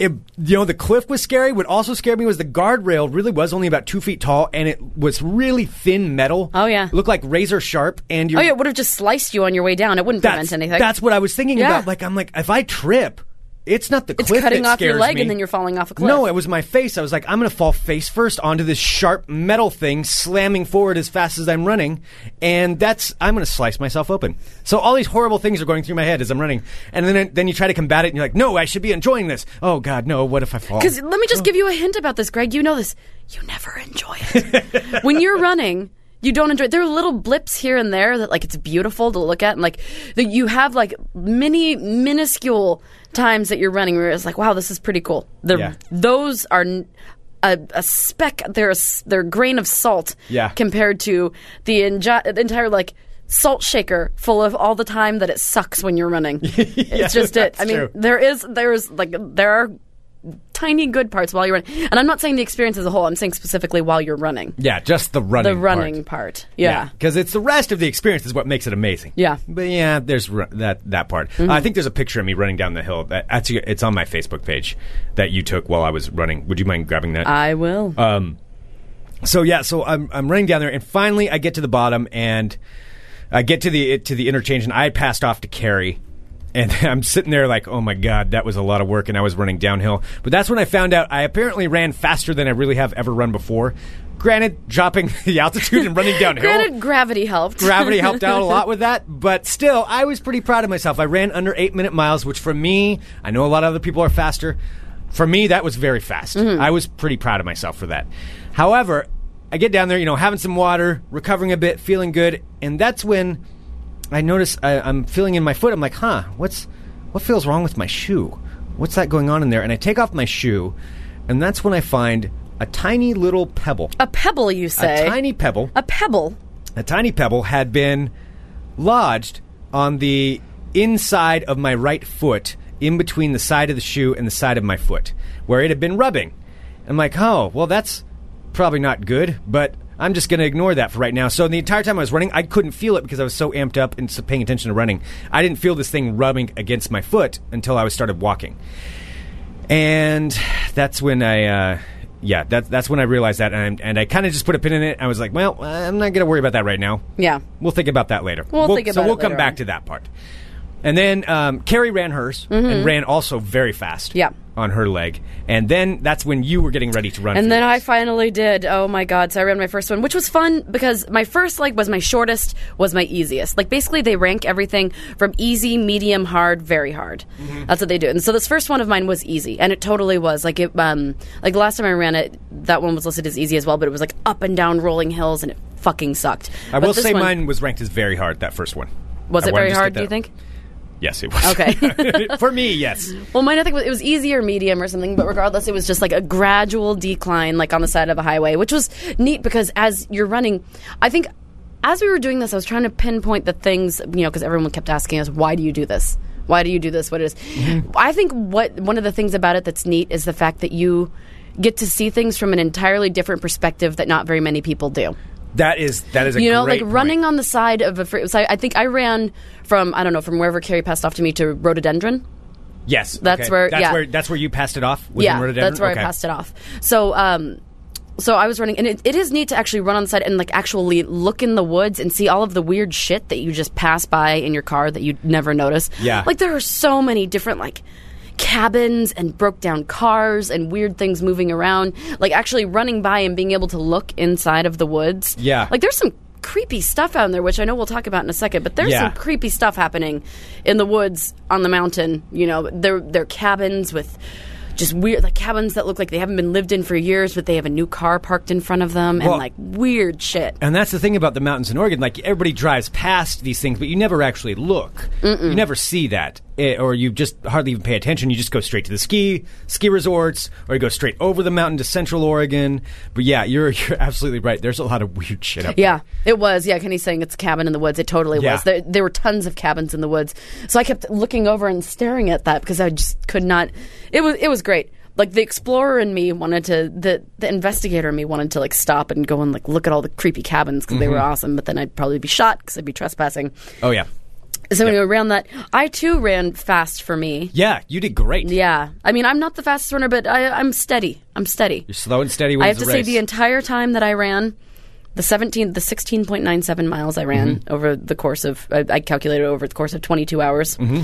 Speaker 6: it, you know, the cliff was scary. What also scared me was the guardrail really was only about two feet tall, and it was really thin metal.
Speaker 7: Oh, yeah.
Speaker 6: It looked like razor sharp. And oh, you're,
Speaker 7: Oh yeah, it would have just sliced you on your way down. It wouldn't prevent anything.
Speaker 6: That's what I was thinking
Speaker 7: Yeah.
Speaker 6: about. Like, I'm like, if I trip, it's not the
Speaker 7: It's
Speaker 6: cliff
Speaker 7: cutting
Speaker 6: that
Speaker 7: off your
Speaker 6: scares
Speaker 7: leg
Speaker 6: me.
Speaker 7: and then you're falling off a cliff.
Speaker 6: No, it was my face. I was like, I'm going to fall face first onto this sharp metal thing, slamming forward as fast as I'm running, and that's I'm going to slice myself open. So all these horrible things are going through my head as I'm running, and then then you try to combat it, and you're like, No, I should be enjoying this. Oh God, no! What if I fall?
Speaker 7: Because let me just oh. give you a hint about this, Greg. You know this. You never enjoy it. when you're running, you don't enjoy it. There are little blips here and there that, like, it's beautiful to look at. And, like, that you have, like, mini, minuscule times that you're running where it's like, wow, this is pretty cool.
Speaker 6: Yeah.
Speaker 7: Those are. a speck, they're a, they're a grain of salt
Speaker 6: Yeah.
Speaker 7: compared to the, the entire, like, salt shaker full of all the time that it sucks when you're running. it's just it. I mean,
Speaker 6: true.
Speaker 7: there is there's like there are tiny good parts while you're running, and I'm not saying the experience as a whole. I'm saying specifically while you're running,
Speaker 6: yeah, just the running.
Speaker 7: the running part. Yeah.
Speaker 6: because it's the rest of the experience is what makes it amazing.
Speaker 7: Yeah. Mm-hmm.
Speaker 6: but yeah, there's ru- that that part. Uh, I think there's a picture of me running down the hill. That actually, it's on my Facebook page that you took while I was running. Would you mind grabbing that?
Speaker 7: I will.
Speaker 6: Um, so yeah, so I'm I'm running down there, and finally I get to the bottom, and I get to the to the interchange, and I passed off to Carrie, and I'm sitting there like, oh my god, that was a lot of work, and I was running downhill. But that's when I found out I apparently ran faster than I really have ever run before. Granted, dropping the altitude and running downhill.
Speaker 7: Granted, gravity helped.
Speaker 6: Gravity helped out a lot with that, but still, I was pretty proud of myself. I ran under eight minute miles, which for me, I know a lot of other people are faster. For me, that was very fast. Mm-hmm. I was pretty proud of myself for that. However, I get down there, you know, having some water, recovering a bit, feeling good, and that's when I notice I, I'm feeling in my foot. I'm like, huh, what's what feels wrong with my shoe? What's that going on in there? And I take off my shoe, and that's when I find a tiny little pebble.
Speaker 7: a pebble, you say?
Speaker 6: A tiny pebble
Speaker 7: A pebble.
Speaker 6: a tiny pebble had been lodged on the inside of my right foot, in between the side of the shoe and the side of my foot, where it had been rubbing. I'm like, oh, well, that's probably not good, but I'm just going to ignore that for right now. So the entire time I was running, I couldn't feel it because I was so amped up and so paying attention to running. I didn't feel this thing rubbing against my foot until I was started walking. And that's when I, uh, yeah, that, that's when I realized that, and, and I kind of just put a pin in it. I was like, well, I'm not going to worry about that right now.
Speaker 7: Yeah.
Speaker 6: We'll think about that later.
Speaker 7: We'll think
Speaker 6: so
Speaker 7: about
Speaker 6: we'll
Speaker 7: it
Speaker 6: come back
Speaker 7: on.
Speaker 6: to that part. And then um, Carrie ran hers and ran also very fast.
Speaker 7: Mm-hmm. Yeah.
Speaker 6: On her leg, and then that's when you were getting ready to run.
Speaker 7: And then I finally did. Oh my god! So I ran my first one, which was fun because my first leg was my shortest, was my easiest. Like basically, they rank everything from easy, medium, hard, very hard.
Speaker 6: Mm-hmm.
Speaker 7: That's what they do. And so this first one of mine was easy, and it totally was. Like it, um, like the last time I ran it, that one was listed as easy as well, but it was like up and down rolling hills, and it fucking sucked.
Speaker 6: I
Speaker 7: But
Speaker 6: will say
Speaker 7: one-
Speaker 6: mine was ranked as very hard. That first one
Speaker 7: was
Speaker 6: I
Speaker 7: it very hard. Do you think?
Speaker 6: Yes, it was.
Speaker 7: Okay.
Speaker 6: for me, yes.
Speaker 7: Well, mine I think was- it was easier medium or something, but regardless, it was just like a gradual decline, like on the side of a highway, which was neat because as you're running, I think as we were doing this, I was trying to pinpoint the things, you know, because everyone kept asking us, "Why do you do this? Why do you do this? What it is?"
Speaker 6: Mm-hmm.
Speaker 7: I think what one of the things about it that's neat is the fact that you get to see things from an entirely different perspective that not very many people do
Speaker 6: That is that is a
Speaker 7: you know, like running
Speaker 6: point.
Speaker 7: on the side of a. So I, I think I ran from I don't know from wherever Carrie passed off to me to rhododendron.
Speaker 6: Yes,
Speaker 7: That's
Speaker 6: okay.
Speaker 7: where-
Speaker 6: that's
Speaker 7: yeah.
Speaker 6: where that's where you passed it off.
Speaker 7: yeah,
Speaker 6: rhododendron?
Speaker 7: that's where
Speaker 6: Okay.
Speaker 7: I passed it off. So, um, so I was running, and it, it is neat to actually run on the side and like actually look in the woods and see all of the weird shit that you just pass by in your car that you'd never notice.
Speaker 6: Yeah.
Speaker 7: like there are so many different like cabins and broke down cars and weird things moving around. Like actually running by and being able to look inside of the woods.
Speaker 6: Yeah.
Speaker 7: like there's some creepy stuff out there, which I know we'll talk about in a second. But there's
Speaker 6: Yeah.
Speaker 7: some creepy stuff happening in the woods on the mountain. You know, they're they're cabins with just weird like cabins that look like they haven't been lived in for years, but they have a new car parked in front of them
Speaker 6: Well-
Speaker 7: and like weird shit.
Speaker 6: And that's the thing about the mountains in Oregon. Like everybody drives past these things, but you never actually look. You never see that, or you just hardly even pay attention. You just go straight to the ski ski resorts, or you go straight over the mountain to Central Oregon. But yeah, you're you're absolutely right. There's a lot of weird shit up
Speaker 7: Yeah, it was. Yeah, Kenny's saying it's a cabin in the woods. It totally
Speaker 6: Yeah.
Speaker 7: was. There, there were tons of cabins in the woods. So I kept looking over and staring at that because I just could not. It was it was great. Like the explorer in me wanted to, the the investigator in me wanted to like stop and go and like look at all the creepy cabins because they were mm-hmm. awesome. But then I'd probably be shot because I'd be trespassing.
Speaker 6: Oh yeah,
Speaker 7: So anyway, around that, I too ran fast for me.
Speaker 6: yeah. You did great.
Speaker 7: Yeah, I mean I'm not the fastest runner, but I, I'm steady. I'm steady.
Speaker 6: You're slow and steady. Wins the race.
Speaker 7: I have to
Speaker 6: the
Speaker 7: say
Speaker 6: race.
Speaker 7: the entire time that I ran, the seventeen, the sixteen point nine seven miles I ran
Speaker 6: Mm-hmm.
Speaker 7: over the course of, I, I calculated over the course of twenty two hours.
Speaker 6: Mm-hmm.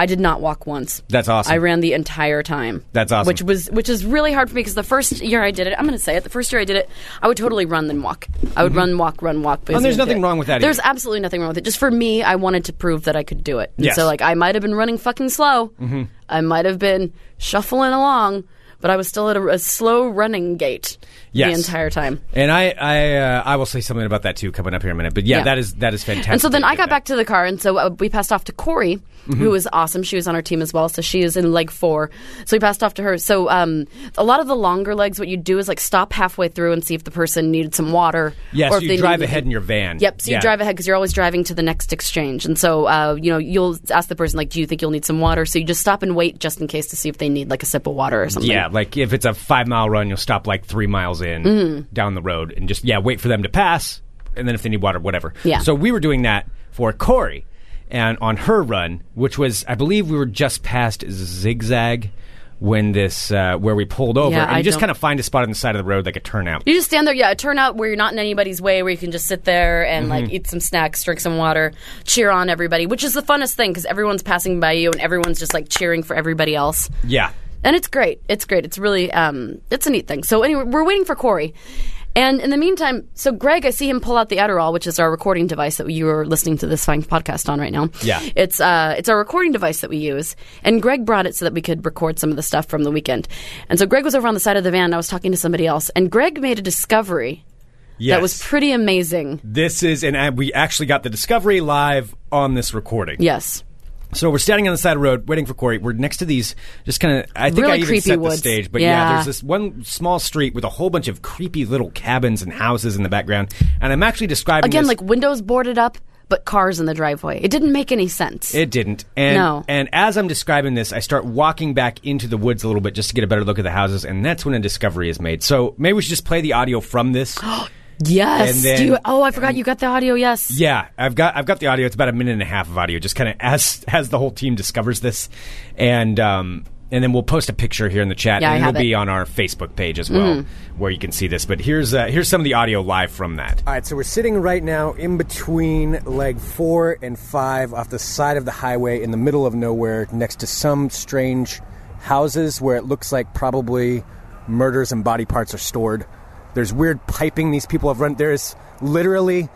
Speaker 7: I did not walk once.
Speaker 6: That's awesome.
Speaker 7: I ran the entire time.
Speaker 6: That's awesome.
Speaker 7: Which was which is really hard for me because the first year I did it, I'm going to say it. The first year I did it, I would totally run then walk. I would run, walk, run, walk.
Speaker 6: Mm-hmm. there's nothing wrong with that
Speaker 7: There's
Speaker 6: either.
Speaker 7: absolutely nothing wrong with it. Just for me, I wanted to prove that I could do it. And
Speaker 6: Yes.
Speaker 7: So like I might have been running fucking slow.
Speaker 6: Mm-hmm.
Speaker 7: I might have been shuffling along, but I was still at a, a slow running gate
Speaker 6: Yes.
Speaker 7: the entire time.
Speaker 6: And I, I, uh, I will say something about that too coming up here in a minute. But yeah,
Speaker 7: Yeah.
Speaker 6: that is that is fantastic.
Speaker 7: And so then I got
Speaker 6: that.
Speaker 7: back to the car, and so uh, we passed off to Corey,
Speaker 6: Mm-hmm.
Speaker 7: who was awesome. She was on our team as well, so she is in leg four. So we passed off to her. So um, a lot of the longer legs, what you do is like stop halfway through and see if the person needed some water.
Speaker 6: Yes,
Speaker 7: or if
Speaker 6: you drive ahead in your van.
Speaker 7: Yep. So you drive ahead because you're always driving to the next exchange, and so uh, you know you'll ask the person like, "Do you think you'll need some water?" So you just stop and wait just in case to see if they need like a sip of water or something.
Speaker 6: Yeah, like if it's a five mile run, you'll stop like three miles in
Speaker 7: Mm-hmm.
Speaker 6: down the road and just yeah wait for them to pass, and then if they need water, whatever.
Speaker 7: Yeah.
Speaker 6: So we were doing that for Corey, and on her run, which was I believe we were just past Zigzag when this uh, where we pulled over,
Speaker 7: Yeah,
Speaker 6: and you
Speaker 7: I
Speaker 6: just
Speaker 7: don't-
Speaker 6: kind of find a spot on the side of the road like a turnout.
Speaker 7: You just stand there, yeah, a turnout where you're not in anybody's way, where you can just sit there and
Speaker 6: Mm-hmm.
Speaker 7: like eat some snacks, drink some water, cheer on everybody, which is the funnest thing because everyone's passing by you and everyone's just like cheering for everybody else.
Speaker 6: Yeah.
Speaker 7: And it's great. It's great. It's really, um, it's a neat thing. So anyway, we're waiting for Corey. And in the meantime, so Greg, I see him pull out the Adderall, which is our recording device that you are listening to this fine podcast on right now.
Speaker 6: Yeah.
Speaker 7: It's uh, it's our recording device that we use, and Greg brought it so that we could record some of the stuff from the weekend. And so Greg was over on the side of the van. And I was talking to somebody else, and Greg made a discovery
Speaker 6: Yes.
Speaker 7: that was pretty amazing.
Speaker 6: This is, and we actually got the discovery live on this recording.
Speaker 7: Yes.
Speaker 6: So we're standing on the side of the road waiting for Corey. We're next to these, just kind of. I think
Speaker 7: Really
Speaker 6: I even set the stage, but yeah.
Speaker 7: Yeah.
Speaker 6: there's this one small street with a whole bunch of creepy little cabins and houses in the background, and I'm actually describing
Speaker 7: Again,
Speaker 6: this-
Speaker 7: like windows boarded up, but cars in the driveway. It didn't make any sense.
Speaker 6: It didn't. And
Speaker 7: No.
Speaker 6: and as I'm describing this, I start walking back into the woods a little bit just to get a better look at the houses, and that's when a discovery is made. So maybe we should just play the audio from this.
Speaker 7: yes.
Speaker 6: and then-
Speaker 7: you, oh, I forgot you got the audio. Yes.
Speaker 6: yeah, I've got I've got the audio. It's about a minute and a half of audio, just kind of as as the whole team discovers this, and um and then we'll post a picture here in the chat,
Speaker 7: Yeah, I
Speaker 6: and
Speaker 7: have
Speaker 6: it'll be
Speaker 7: it.
Speaker 6: on our Facebook page as well, where you can see this. But here's uh, here's some of the audio live from that.
Speaker 2: All right, so we're sitting right now in between leg four and five off the side of the highway in the middle of nowhere next to some strange houses where it looks like probably murders and body parts are stored. There's weird piping these people have run. There is literally,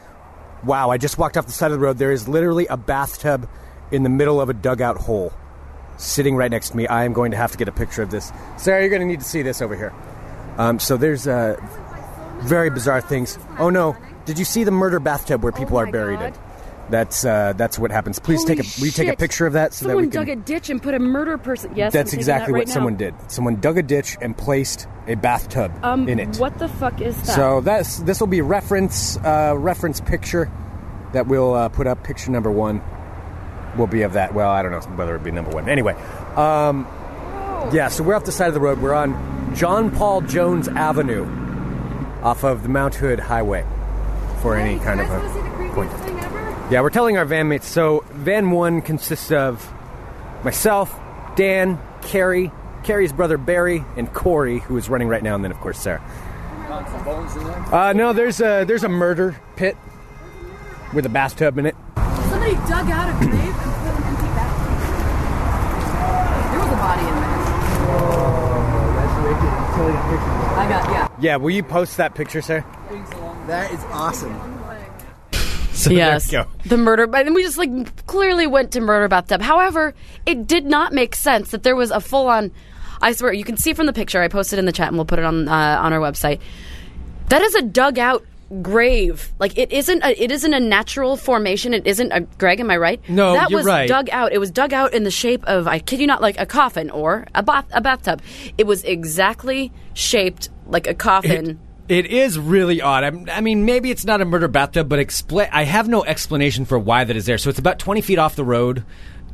Speaker 2: wow, I just walked off the side of the road. There is literally a bathtub in the middle of a dugout hole sitting right next to me. I am going to have to get a picture of this. Sarah, you're going to need to see this over here. Um, so there's uh, very bizarre things. Oh no! Did you see the murder bathtub where people are buried in? That's uh, that's what happens. Please take a will you take a picture of that so
Speaker 7: Someone
Speaker 2: that we can.
Speaker 7: dug a ditch and put a murder person. Yes,
Speaker 2: that's
Speaker 7: I'm
Speaker 2: exactly
Speaker 7: that right
Speaker 2: what
Speaker 7: now.
Speaker 2: someone did. Someone dug a ditch and placed a bathtub
Speaker 7: Um,
Speaker 2: in it.
Speaker 7: What the fuck is that?
Speaker 2: So that's this will be reference uh, reference picture that we'll uh, put up. Picture number one will be of that. Well, I don't know whether it be number one. Anyway, um, yeah. So we're off the side of the road. We're on John Paul Jones Avenue, off of the Mount Hood Highway, for any kind of a point. Yeah, we're telling our van mates. So van one consists of myself, Dan, Carrie, Carrie's brother Barry, and Corey, who is running right now, and then of course Sarah. Uh, no, there's a there's a murder pit with a bathtub in it.
Speaker 7: Somebody dug out a grave and put an empty bathtub. There was a body in there. I got yeah.
Speaker 2: Yeah, will you post that picture, sir?
Speaker 4: That is awesome.
Speaker 6: So
Speaker 7: Yes,
Speaker 6: there we go.
Speaker 7: the murder. But then we just like clearly went to murder bathtub. However, it did not make sense that there was a full on. I swear, you can see from the picture I posted in the chat, and we'll put it on uh, on our website. That is a dug out grave. Like it isn't. A, it isn't a natural formation. It isn't a. Greg, am I right?
Speaker 6: No,
Speaker 7: that
Speaker 6: you're
Speaker 7: was
Speaker 6: right.
Speaker 7: dug out. It was dug out in the shape of. I kid you not, like a coffin or a bath a bathtub. It was exactly shaped like a coffin.
Speaker 6: It is really odd. I'm, I mean, maybe it's not a murder bathtub, but expla- I have no explanation for why that is there. So it's about 20 feet off the road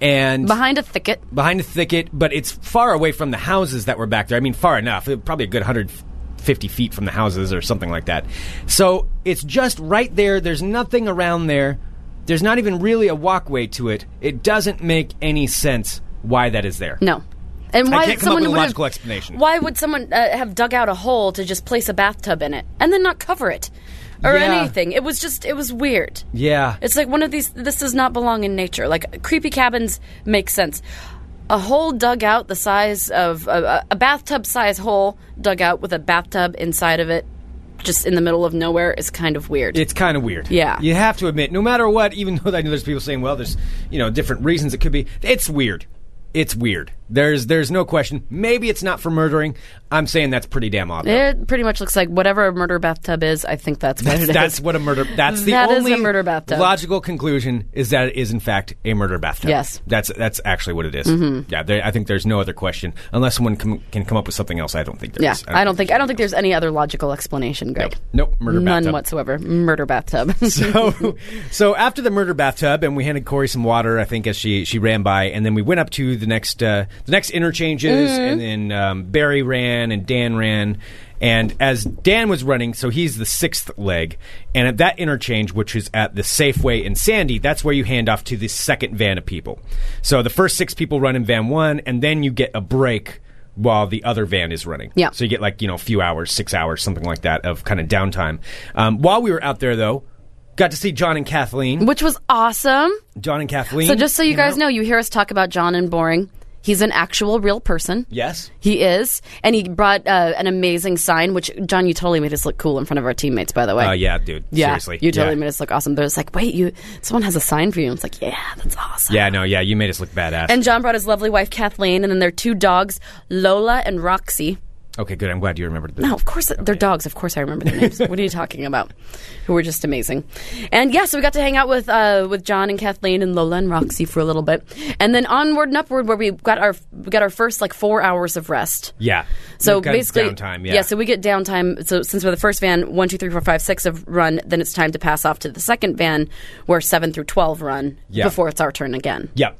Speaker 6: and
Speaker 7: Behind a thicket.
Speaker 6: behind a thicket, but it's far away from the houses that were back there. I mean, far enough. Probably a good 150 feet from the houses or something like that. So it's just right there. There's nothing around there. There's not even really a walkway to it. It doesn't make any sense why that is there.
Speaker 7: No. And
Speaker 6: I
Speaker 7: why
Speaker 6: can't come up
Speaker 7: someone
Speaker 6: with a logical explanation.
Speaker 7: Why would someone uh, have dug out a hole to just place a bathtub in it and then not cover it? or
Speaker 6: Yeah.
Speaker 7: anything. It was just it was weird.
Speaker 6: Yeah.
Speaker 7: It's like one of these. This does not belong in nature. Like creepy cabins make sense. A hole dug out the size of a, a bathtub size hole dug out with a bathtub inside of it, just in the middle of nowhere, is kind of weird.
Speaker 6: It's kind of weird.
Speaker 7: Yeah.
Speaker 6: You have to admit, no matter what, even though I know there's people saying, well, there's, you know, different reasons it could be, it's weird. It's weird. There's there's no question. Maybe it's not for murdering. I'm saying that's pretty damn obvious.
Speaker 7: it pretty much looks like whatever a murder bathtub is. I think that's what
Speaker 6: That's,
Speaker 7: it is.
Speaker 6: that's what a murder. That's the
Speaker 7: That is
Speaker 6: only
Speaker 7: a murder bathtub.
Speaker 6: logical conclusion is that it is in fact a murder bathtub.
Speaker 7: Yes. Mm-hmm.
Speaker 6: that's that's actually what it is. Yeah, there, I think there's no other question unless someone com- can come up with something else. I don't think there
Speaker 7: yeah,
Speaker 6: is.
Speaker 7: I don't think I don't think there's any other logical explanation, Greg.
Speaker 6: Nope, murder bathtub.
Speaker 7: None whatsoever. Murder bathtub.
Speaker 6: so, so after the murder bathtub, and we handed Corey some water, I think, as she she ran by, and then we went up to the next uh, the next interchanges, and then um, Barry ran and Dan ran, and as Dan was running, so he's the sixth leg, and at that interchange, which is at the Safeway in Sandy, that's where you hand off to the second van of people. So the first six people run in van one, and then you get a break. While the other van is running,
Speaker 7: Yeah.
Speaker 6: So you get like you know a few hours, six hours, something like that of kind of downtime. Um, while we were out there, though, got to see Jon and Kathleen.
Speaker 7: Which was awesome.
Speaker 6: Jon and Kathleen.
Speaker 7: So just so you guys know, you hear us talk about Jon and Boring. He's an actual real person.
Speaker 6: Yes.
Speaker 7: He is, and he brought uh, an amazing sign. Which Jon, you totally made us look cool in front of our teammates. By the way,
Speaker 6: Uh, yeah, dude.
Speaker 7: yeah,
Speaker 6: Seriously.
Speaker 7: you totally
Speaker 6: yeah.
Speaker 7: made us look awesome. They're just like, wait, you, someone has a sign for you. And It's like, yeah, that's awesome.
Speaker 6: Yeah, no, yeah, you made us look badass.
Speaker 7: And Jon brought his lovely wife Kathleen, and then their two dogs, Lola and Roxy.
Speaker 6: Okay, good. I'm glad you remembered that.
Speaker 7: No, of course they're dogs. Of course I remember their names. what are you talking about? Who were just amazing. And yeah, so we got to hang out with uh, with Jon and Kathleen and Lola and Roxy for a little bit, and then onward and upward, where we got our we got our first like four hours of rest.
Speaker 6: Yeah.
Speaker 7: So basically,
Speaker 6: downtime. Yeah.
Speaker 7: So we get downtime. So since we're the first van, one, two, three, four, five, six have run, then it's time to pass off to the second van, where seven through twelve run
Speaker 6: Yeah.
Speaker 7: before it's our turn again.
Speaker 6: yeah.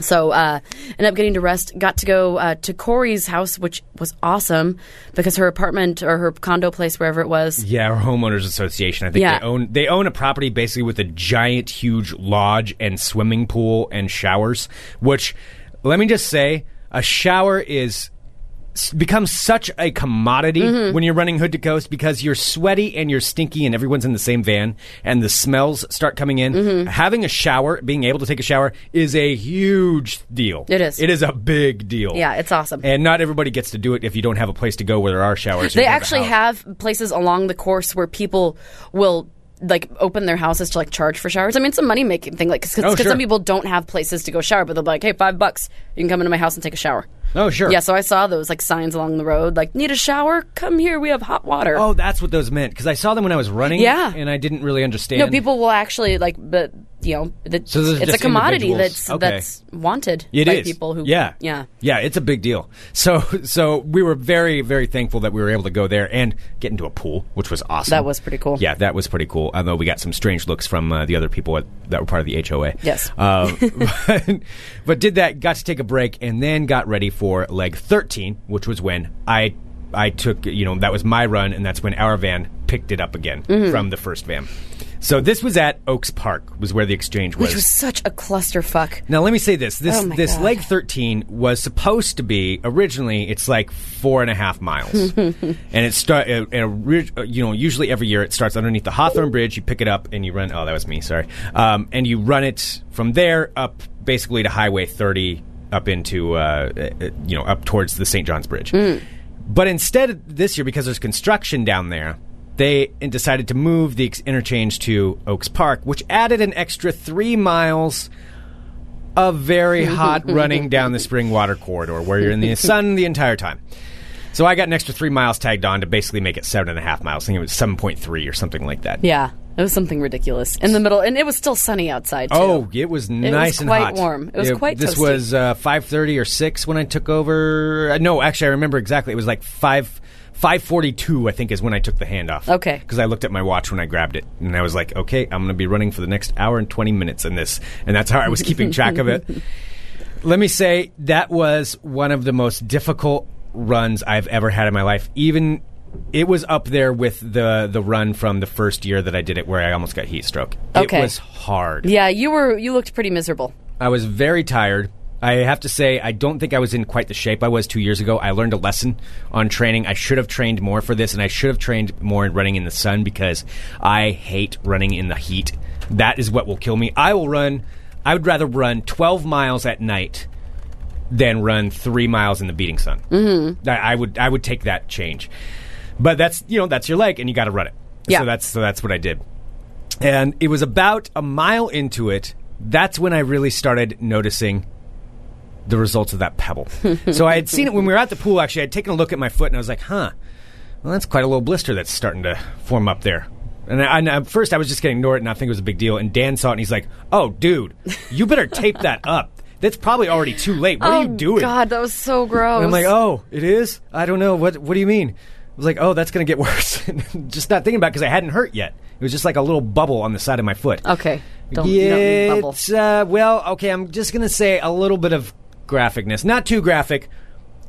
Speaker 7: So uh, ended up getting to rest. Got to go uh, to Corey's house, which was awesome because her apartment or her condo place, wherever it was.
Speaker 6: Yeah, our homeowners association. I think
Speaker 7: Yeah.
Speaker 6: they own they own a property basically with a giant, huge lodge and swimming pool and showers. Which, let me just say, a shower is becomes such a commodity
Speaker 7: Mm-hmm.
Speaker 6: when you're running hood to coast because you're sweaty and you're stinky and everyone's in the same van and the smells start coming in.
Speaker 7: Mm-hmm.
Speaker 6: Having a shower, being able to take a shower, is a huge deal.
Speaker 7: It is.
Speaker 6: It is a big deal.
Speaker 7: Yeah, it's awesome.
Speaker 6: And not everybody gets to do it if you don't have a place to go where there are showers.
Speaker 7: They
Speaker 6: you have a
Speaker 7: actually have places along the course where people will like open their houses to like charge for showers. I mean, it's a money making thing. Like, because
Speaker 6: Oh, sure.
Speaker 7: some people don't have places to go shower, but they'll be like, "Hey, five bucks, you can come into my house and take a shower."
Speaker 6: Oh, sure.
Speaker 7: Yeah, so I saw those like signs along the road, like "Need a shower? Come here, we have hot water."
Speaker 6: Oh, that's what those meant because I saw them when I was running.
Speaker 7: Yeah.
Speaker 6: and I didn't really understand.
Speaker 7: no, people will actually like, but you know, the,
Speaker 6: So
Speaker 7: it's a commodity that's
Speaker 6: Okay.
Speaker 7: that's wanted
Speaker 6: It
Speaker 7: by
Speaker 6: is.
Speaker 7: people who,
Speaker 6: yeah,
Speaker 7: yeah.
Speaker 6: yeah. It's a big deal. So, so we were very, very thankful that we were able to go there and get into a pool, which was awesome.
Speaker 7: That was pretty cool.
Speaker 6: Yeah, that was pretty cool. Although we got some strange looks from uh, the other people at, that were part of the HOA.
Speaker 7: Yes.
Speaker 6: Uh, but, but did that, got to take a break, and then got ready for leg 13, which was when I I took, you know, that was my run, and that's when our van picked it up again
Speaker 7: Mm-hmm.
Speaker 6: from the first van. So this was at Oaks Park, was where the exchange was.
Speaker 7: which was such a clusterfuck.
Speaker 6: Now let me say this: this
Speaker 7: Oh
Speaker 6: this
Speaker 7: God.
Speaker 6: leg thirteen was supposed to be originally it's like four and a half miles, and it start uh, and uh, you know usually every year it starts underneath the Hawthorne Bridge. You pick it up and you run. Oh, that was me. Sorry. Um, and you run it from there up basically to Highway thirty up into uh, uh, you know up towards the St. John's Bridge. But instead this year, because there's construction down there, they decided to move the interchange to Oaks Park, which added an extra three miles of very hot running down the Springwater Corridor where you're in the sun the entire time. So I got an extra three miles tagged on to basically make it seven and a half miles. I think it was 7.3 or something like that.
Speaker 7: Yeah, it was something ridiculous in the middle, and it was still sunny outside. Too.
Speaker 6: Oh, it was nice and
Speaker 7: quite
Speaker 6: hot.
Speaker 7: warm. It was quite
Speaker 6: This
Speaker 7: toasty.
Speaker 6: was uh, five thirty or six when I took over. Uh, no, actually, I remember exactly. It was like five. 542 I think is when I took the handoff.
Speaker 7: Okay.
Speaker 6: Because I looked at my watch when I grabbed it and I was like, okay, I'm going to be running for the next hour and 20 minutes in this. And that's how I was keeping track of it. Let me say that was one of the most difficult runs I've ever had in my life. Even it was up there with the the run from the first year that I did it where I almost got heat stroke.
Speaker 7: Okay.
Speaker 6: It was hard.
Speaker 7: Yeah, you were you looked pretty miserable.
Speaker 6: I was very tired. I have to say, I don't think I was in quite the shape I was two years ago. I learned a lesson on training. I should have trained more for this, and I should have trained more in running in the sun because I hate running in the heat. That is what will kill me. I will run. I would rather run 12 miles at night than run three miles in the beating sun. Mm-hmm. I, I would. I would take that change. But that's you know that's your leg, and you got to run it.
Speaker 7: Yeah.
Speaker 6: So that's so that's what I did. And it was about a mile into it. That's when I really started noticing the results of that pebble. so I had seen it when we were at the pool. Actually, I'd taken a look at my foot and I was like, "Huh, well, that's quite a little blister that's starting to form up there." And, I, and at first, I was just going to ignore it and I think it was a big deal. And Dan saw it and he's like, "Oh, dude, you better tape that up. That's probably already too late. What
Speaker 7: oh
Speaker 6: are you doing?"
Speaker 7: God, that was so gross.
Speaker 6: And I'm like, "Oh, it is? I don't know. What What do you mean?" I was like, "Oh, that's going to get worse." just not thinking about it because I hadn't hurt yet. It was just like a little bubble on the side of my foot.
Speaker 7: okay. Don't, you don't need bubble.
Speaker 6: Uh, well, okay, I'm just going to say a little bit of graphicness. Not too graphic,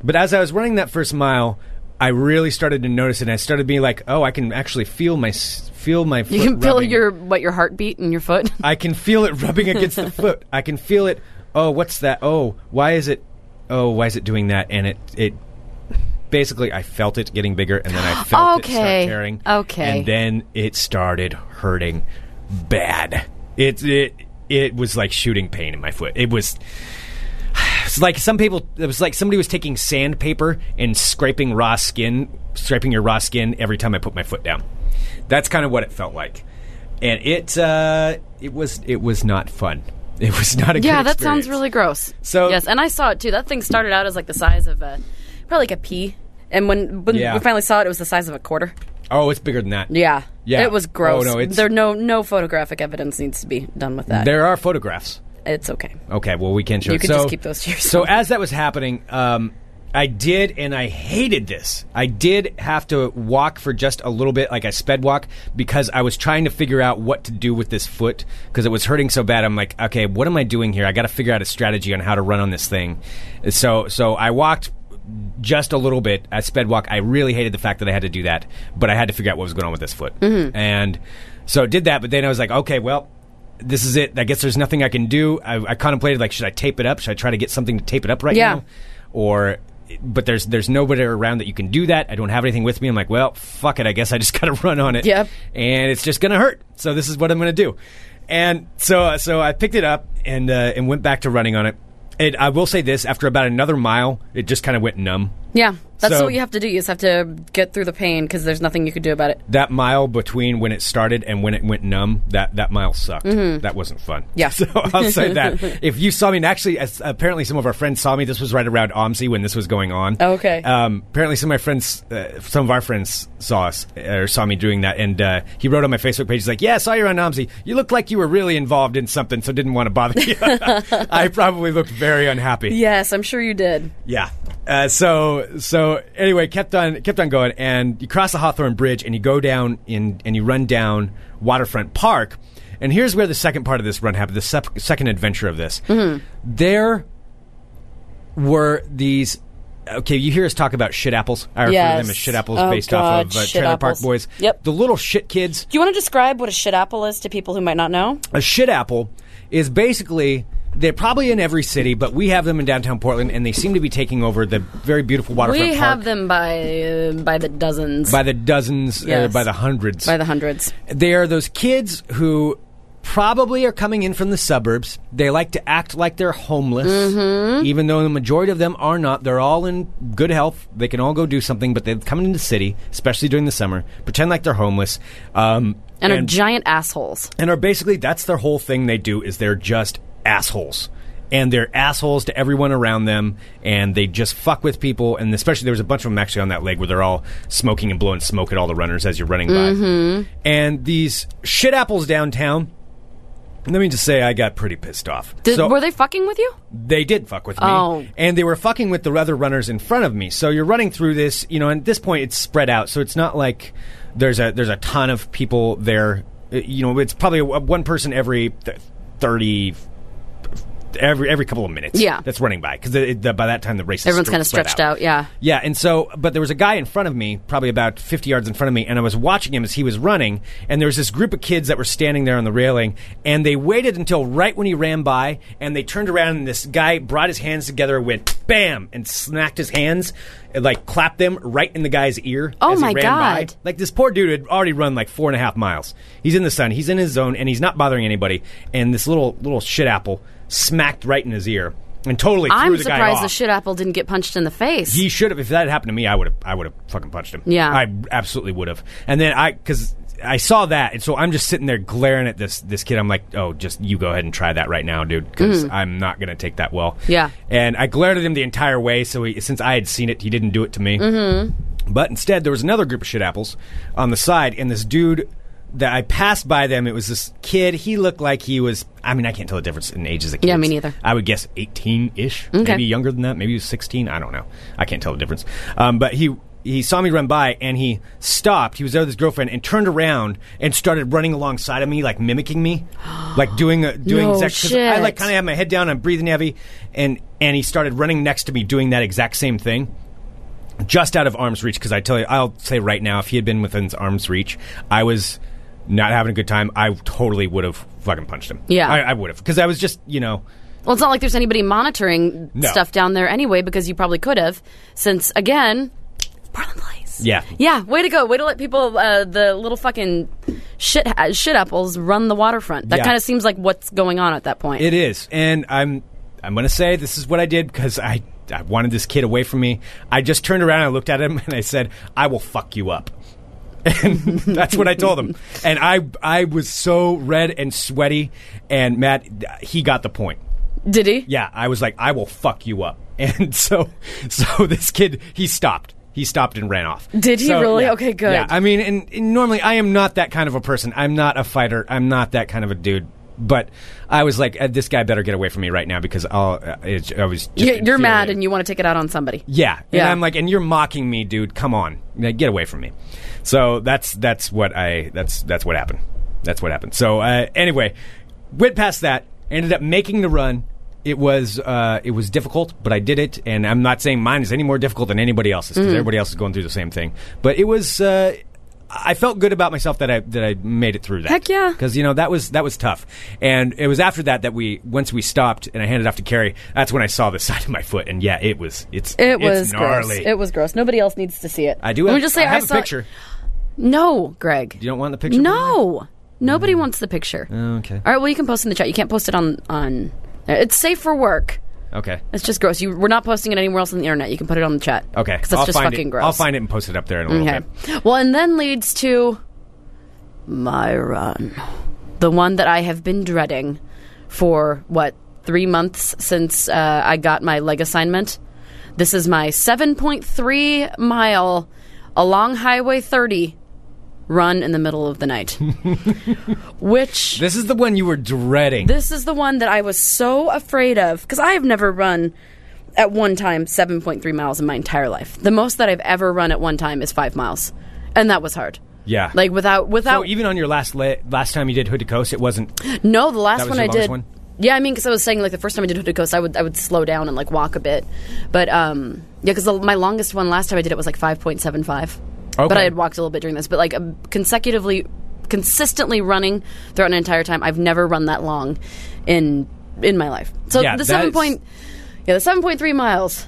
Speaker 6: but as I was running that first mile, I really started to notice it. And I started being like, oh, I can actually feel my feel my foot
Speaker 7: You can feel
Speaker 6: rubbing.
Speaker 7: your what your heartbeat in your foot.
Speaker 6: I can feel it rubbing against the foot. I can feel it. Oh, what's that? Oh, why is it? Oh, why is it doing that? And it it basically I felt it getting bigger, and then I felt it
Speaker 7: Okay.
Speaker 6: start tearing.
Speaker 7: Okay.
Speaker 6: and then it started hurting bad. It it it was like shooting pain in my foot. It was. It's like some people. It was like somebody was taking sandpaper and scraping raw skin, scraping your raw skin every time I put my foot down. That's kind of what it felt like, and it uh, it was it was not fun. It was not a
Speaker 7: yeah, that sounds really gross.
Speaker 6: So-
Speaker 7: yes, and I saw it too. That thing started out as like the size of a probably like a pea, and when when
Speaker 6: Yeah.
Speaker 7: we finally saw it, it was the size of a quarter.
Speaker 6: Oh, it's bigger than that.
Speaker 7: Yeah,
Speaker 6: Yeah.
Speaker 7: it was gross.
Speaker 6: Oh, no, it's-
Speaker 7: there no no photographic evidence needs to be done with that.
Speaker 6: There are photographs.
Speaker 7: It's okay.
Speaker 6: Okay, well we can show.
Speaker 7: You
Speaker 6: it.
Speaker 7: could
Speaker 6: so,
Speaker 7: just keep those to
Speaker 6: So as that was happening, um, I did, and I hated this. I did have to walk for just a little bit, like I sped walk, because I was trying to figure out what to do with this foot because it was hurting so bad. I'm like, okay, what am I doing here? I got to figure out a strategy on how to run on this thing. So, so I walked just a little bit at sped walk. I really hated the fact that I had to do that, but I had to figure out what was going on with this foot, and so did that. But then I was like, okay, well this is it. I guess there's nothing I can do. I, I contemplated like, should I tape it up? Should I try to get something to tape it up right
Speaker 7: Yeah.
Speaker 6: now? Or, but there's there's nobody around that you can do that. I don't have anything with me. I'm like, well, fuck it. I guess I just got to run on it.
Speaker 7: Yep.
Speaker 6: And it's just gonna hurt. So this is what I'm gonna do. And so so I picked it up and uh, and went back to running on it. And I will say this: after about another mile, it just kind of went numb.
Speaker 7: Yeah, that's
Speaker 6: So-
Speaker 7: what you have to do. You just have to get through the pain because there's nothing you could do about it.
Speaker 6: that mile between when it started and when it went numb, that, that mile sucked. That wasn't fun.
Speaker 7: Mm-hmm. Yeah.
Speaker 6: So I'll say that. If you saw me, and actually, as, apparently some of our friends saw me. This was right around OMSI when this was going on.
Speaker 7: Oh, okay.
Speaker 6: Um, apparently some of my friends, uh, some of our friends saw us, or saw me doing that. And uh, he wrote on my Facebook page, he's like, yeah, I saw you on OMSI. You looked like you were really involved in something, so didn't want to bother you. I probably looked very unhappy.
Speaker 7: Yes, I'm sure you did.
Speaker 6: Yeah. Uh, so so anyway, kept on kept on going, and you cross the Hawthorne Bridge, and you go down in and you run down Waterfront Park, and here's where the second part of this run happened. The sep- second adventure of this, there were these. Okay, you hear us talk about shit apples. I refer to them as shit apples
Speaker 7: Oh,
Speaker 6: based
Speaker 7: God,
Speaker 6: off of uh, Trailer Park. Boys.
Speaker 7: Yep.
Speaker 6: The little shit kids.
Speaker 7: Do you want to describe what a shit apple is to people who might not know?
Speaker 6: A shit apple is basically they're probably in every city, but we have them in downtown Portland, and they seem to be taking over the very beautiful waterfront
Speaker 7: we
Speaker 6: park.
Speaker 7: have them by uh, by the dozens,
Speaker 6: by the dozens, uh, by the hundreds.
Speaker 7: by the hundreds.
Speaker 6: they are those kids who probably are coming in from the suburbs. They like to act like they're homeless,
Speaker 7: Mm-hmm.
Speaker 6: even though the majority of them are not. They're all in good health. They can all go do something, but they come into the city, especially during the summer, pretend like they're homeless. Um,
Speaker 7: And, are giant assholes.
Speaker 6: and are basically that's their whole thing they do is they're just assholes and they're assholes to everyone around them and they just fuck with people and especially there was a bunch of them actually on that leg where they're all smoking and blowing smoke at all the runners as you're running by and these shit apples downtown let me just say I got pretty pissed off.
Speaker 7: Did,
Speaker 6: So-
Speaker 7: were they fucking with you?
Speaker 6: they did fuck with me.
Speaker 7: Oh.
Speaker 6: And they were fucking with the other runners in front of me. So you're running through this, you know, and at this point it's spread out. So it's not like there's a there's a ton of people there. Uh, You know, it's probably one person every th- 30 every every couple of minutes.
Speaker 7: Yeah.
Speaker 6: that's running by because by that time the race
Speaker 7: Everyone's kind of stretched out. Yeah.
Speaker 6: yeah, and so, but there was a guy in front of me, probably about 50 yards in front of me, and I was watching him as he was running, and there was this group of kids that were standing there on the railing, and they waited until right when he ran by, and they turned around, and this guy brought his hands together, went bam, and smacked his hands, and, like clapped them right in the guy's ear.
Speaker 7: Oh
Speaker 6: as he
Speaker 7: my
Speaker 6: ran by.
Speaker 7: God.
Speaker 6: Like this poor dude had already run like four and a half miles. He's in the sun, he's in his zone, and he's not bothering anybody, and this little little shit apple smacked right in his ear. And totally threw
Speaker 7: I'm
Speaker 6: the guy
Speaker 7: surprised
Speaker 6: off.
Speaker 7: the shit apple didn't get punched in the face.
Speaker 6: He should have. If that had happened to me, I would have. I would have fucking punched him.
Speaker 7: Yeah.
Speaker 6: I absolutely would have. And then I, because I saw that, and so I'm just sitting there glaring at this this kid. I'm like, oh, just you go ahead and try that right now, dude, because I'm not gonna take that well.
Speaker 7: Mm-hmm. Yeah.
Speaker 6: And I glared at him the entire way. So he, since I had seen it, he didn't do it to me. Mm-hmm. But instead, there was another group of shit apples on the side, and this dude. That I passed by them, it was this kid. He looked like he was. I mean, I can't tell the difference in ages of kids.
Speaker 7: Yeah, me neither.
Speaker 6: I would guess 18 ish,
Speaker 7: Okay.
Speaker 6: maybe younger than that. Maybe he was 16. I don't know. I can't tell the difference. Um, but he he saw me run by and he stopped. He was there with his girlfriend and turned around and started running alongside of me, like mimicking me, like doing a, doing
Speaker 7: No
Speaker 6: exact. 'cause I like kind of had my head down. I'm breathing heavy, and and he started running next to me, doing that exact same thing. Just out of arm's reach, because I tell you, I'll say right now, if he had been within his arm's reach, I was not having a good time. I totally would have fucking punched him.
Speaker 7: Yeah.
Speaker 6: I, I would have, because I was just, you know,
Speaker 7: well, it's not like there's anybody monitoring
Speaker 6: No.
Speaker 7: stuff down there anyway, because you probably could have, since again, Portland Place.
Speaker 6: Yeah.
Speaker 7: Yeah, way to go. Way to let people, uh, the little fucking shit shit apples, run the waterfront. That
Speaker 6: Yeah.
Speaker 7: kind of seems like what's going on at that point.
Speaker 6: It is, and I'm I'm going to say this is what I did because I I wanted this kid away from me. I just turned around, and I looked at him, and I said, "I will fuck you up." And that's what I told him. And I I was so red and sweaty, and Matt he got the point.
Speaker 7: Did he?
Speaker 6: Yeah, I was like, "I will fuck you up," and so so this kid he stopped. He stopped and ran off.
Speaker 7: Did he
Speaker 6: So,
Speaker 7: really?
Speaker 6: yeah.
Speaker 7: Okay, good.
Speaker 6: Yeah, I mean, and, and normally I am not that kind of a person. I'm not a fighter. I'm not that kind of a dude. But I was like, uh, this guy better get away from me right now because I'll. Uh, it's, I was.
Speaker 7: You're mad and you want to take it out on somebody.
Speaker 6: Yeah, and
Speaker 7: Yeah.
Speaker 6: I'm like, and you're mocking me, dude. Come on, Like, get away from me. So that's that's what I that's that's what happened. That's what happened. So uh, anyway, went past that. Ended up making the run. It was uh, it was difficult, but I did it, and I'm not saying mine is any more difficult than anybody else's
Speaker 7: Mm.
Speaker 6: because everybody else is going through the same thing. But it was. Uh, I felt good about myself that I that I made it through that.
Speaker 7: Heck yeah.
Speaker 6: Because you know that was that was tough, and it was after that that we once we stopped and I handed off to Carrie. That's when I saw the side of my foot, and yeah, it was it's
Speaker 7: It
Speaker 6: it's
Speaker 7: was
Speaker 6: gnarly.
Speaker 7: gross. It was gross. Nobody else needs to see it.
Speaker 6: I do
Speaker 7: Let
Speaker 6: have,
Speaker 7: me just say
Speaker 6: I have a
Speaker 7: saw
Speaker 6: picture.
Speaker 7: No, Greg.
Speaker 6: You don't want the picture?
Speaker 7: No, nobody wants the picture.
Speaker 6: Oh, okay.
Speaker 7: All right. Well, you can post in the chat. You can't post it on on. It's safe for work.
Speaker 6: Okay.
Speaker 7: It's just gross. You, we're not posting it anywhere else on the internet. You can put it on the chat.
Speaker 6: Okay.
Speaker 7: Because that's
Speaker 6: I'll
Speaker 7: just
Speaker 6: find
Speaker 7: fucking
Speaker 6: it.
Speaker 7: gross.
Speaker 6: I'll find it and post it up there in a little
Speaker 7: Okay.
Speaker 6: bit.
Speaker 7: Well, and then leads to my run, the one that I have been dreading for what three months since uh, I got my leg assignment. This is my 7.3 mile along Highway 30 run in the middle of the night, which
Speaker 6: This is the one you were dreading.
Speaker 7: this is the one that I was so afraid of because I have never run at one time 7.3 miles in my entire life. The most that I've ever run at one time is five miles, and that was hard.
Speaker 6: yeah.
Speaker 7: Like without without
Speaker 6: so even on your last la- last time you did Hood to Coast, it wasn't.
Speaker 7: no, the last
Speaker 6: That was
Speaker 7: one
Speaker 6: your
Speaker 7: I
Speaker 6: longest
Speaker 7: did.
Speaker 6: one?
Speaker 7: Yeah, I mean, because I was saying like the first time I did Hood to Coast, I would I would slow down and like walk a bit, but um yeah, because my longest one last time I did it was like five point seven five. But I had walked a little bit during this, but like um, consecutively, consistently running throughout an entire time, I've never run that long in in my life. So
Speaker 6: Yeah,
Speaker 7: the seven point yeah the seven point three miles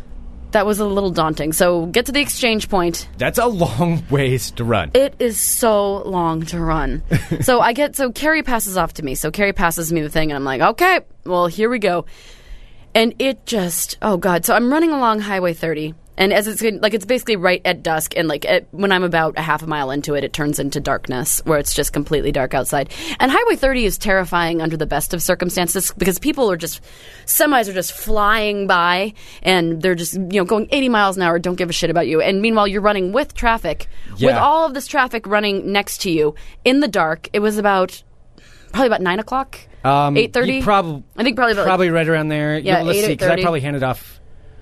Speaker 7: that was a little daunting. So get to the exchange point.
Speaker 6: That's a long ways to run.
Speaker 7: It is so long to run. so I get so Carrie passes off to me. So Carrie passes me the thing, and I'm like, okay, well here we go. And it just oh god. So I'm running along Highway 30, and as it's like it's basically right at dusk, and like at, when I'm about a half a mile into it, it turns into darkness where it's just completely dark outside. And Highway 30 is terrifying under the best of circumstances because people are just semis are just flying by, and they're just you know going 80 miles an hour, don't give a shit about you. And meanwhile, you're running with traffic, with all of this traffic running next to you in the dark. It was about probably about nine o'clock.
Speaker 6: Um,
Speaker 7: eight thirty.
Speaker 6: you prob-
Speaker 7: I think probably about
Speaker 6: Probably right around there.
Speaker 7: Yeah,
Speaker 6: let's
Speaker 7: 8,
Speaker 6: see, 'cause I probably handed off.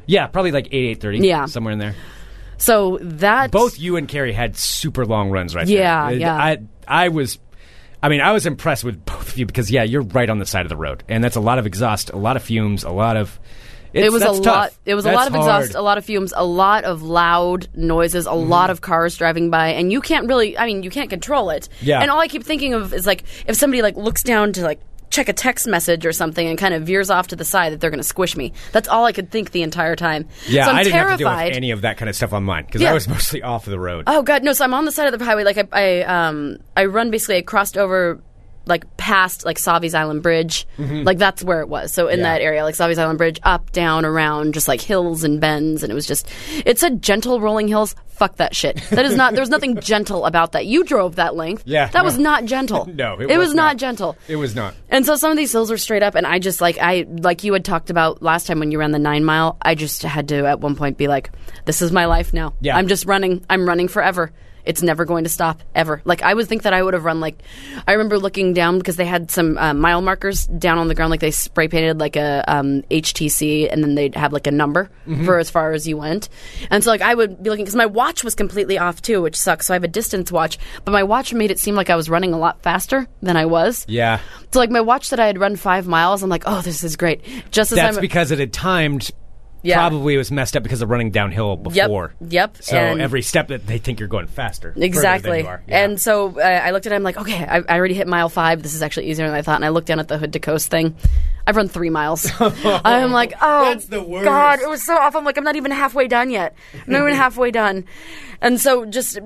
Speaker 6: Yeah, probably like eight eight thirty.
Speaker 7: Yeah.
Speaker 6: somewhere in there.
Speaker 7: so that
Speaker 6: Both you and Carrie had super long runs right
Speaker 7: Yeah,
Speaker 6: there.
Speaker 7: yeah.
Speaker 6: I I was I mean, I was impressed with both of you because yeah, you're right on the side of the road, and that's a lot of exhaust, a lot of fumes, a lot of. It's,
Speaker 7: it was a
Speaker 6: that's
Speaker 7: lot. It was a lot of
Speaker 6: hard.
Speaker 7: exhaust, a lot of fumes, a lot of loud noises, a
Speaker 6: Mm-hmm.
Speaker 7: lot of cars driving by, and you can't really. I mean, you can't control it.
Speaker 6: Yeah.
Speaker 7: And all I keep thinking of is like if somebody like looks down to like check a text message or something and kind of veers off to the side that they're going to squish me. That's all I could think the entire time.
Speaker 6: Yeah,
Speaker 7: so I'm
Speaker 6: I didn't
Speaker 7: terrified.
Speaker 6: have to deal with any of that kind of stuff on mine because
Speaker 7: Yeah.
Speaker 6: I was mostly off of the road.
Speaker 7: Oh god, no! So I'm on the side of the highway. Like I, I um, I run basically. I crossed over, like past like Sauvie's Island Bridge. Like that's where it was. So in
Speaker 6: Mm-hmm. Yeah.
Speaker 7: that area, like Sauvie's Island Bridge, up, down, around, just like hills and bends, and it was just. It said gentle rolling hills. Fuck that shit. That is not. There was nothing gentle about that. You drove that length.
Speaker 6: Yeah,
Speaker 7: that
Speaker 6: no.
Speaker 7: was not gentle.
Speaker 6: No, it
Speaker 7: was,
Speaker 6: was
Speaker 7: not
Speaker 6: not.
Speaker 7: gentle.
Speaker 6: It was not.
Speaker 7: And so some of these hills are straight up, and I just like I like you had talked about last time when you ran the nine mile. I just had to at one point be like, "This is my life now.
Speaker 6: Yeah.
Speaker 7: I'm just running. I'm running forever. It's never going to stop ever." Like I would think that I would have run like I remember looking down because they had some uh, mile markers down on the ground, like they spray painted like a um, HTC, and then they'd have like a number
Speaker 6: Mm-hmm.
Speaker 7: for as far as you went. And so like I would be looking because my watch was completely off too, which sucks. So I have a distance watch, but my watch made it seem like I was running a lot faster than I was.
Speaker 6: Yeah,
Speaker 7: So like my watch that I had run five miles, I'm like, oh, this is great. Just as
Speaker 6: that's
Speaker 7: I'm
Speaker 6: because it had timed.
Speaker 7: Yeah.
Speaker 6: Probably it was messed up because of running downhill before.
Speaker 7: yep, yep.
Speaker 6: So
Speaker 7: and-
Speaker 6: every step that they think you're going faster. further than
Speaker 7: exactly.
Speaker 6: you are. Yeah.
Speaker 7: And so uh, I looked at it. I'm like, okay, I, I already hit mile five. This is actually easier than I thought. And I looked down at the hood to coast thing. I've run three miles. I'm like, oh,
Speaker 6: That's the worst.
Speaker 7: God, it was so awful. I'm like, I'm not even halfway done yet. I'm not even halfway done. And so just.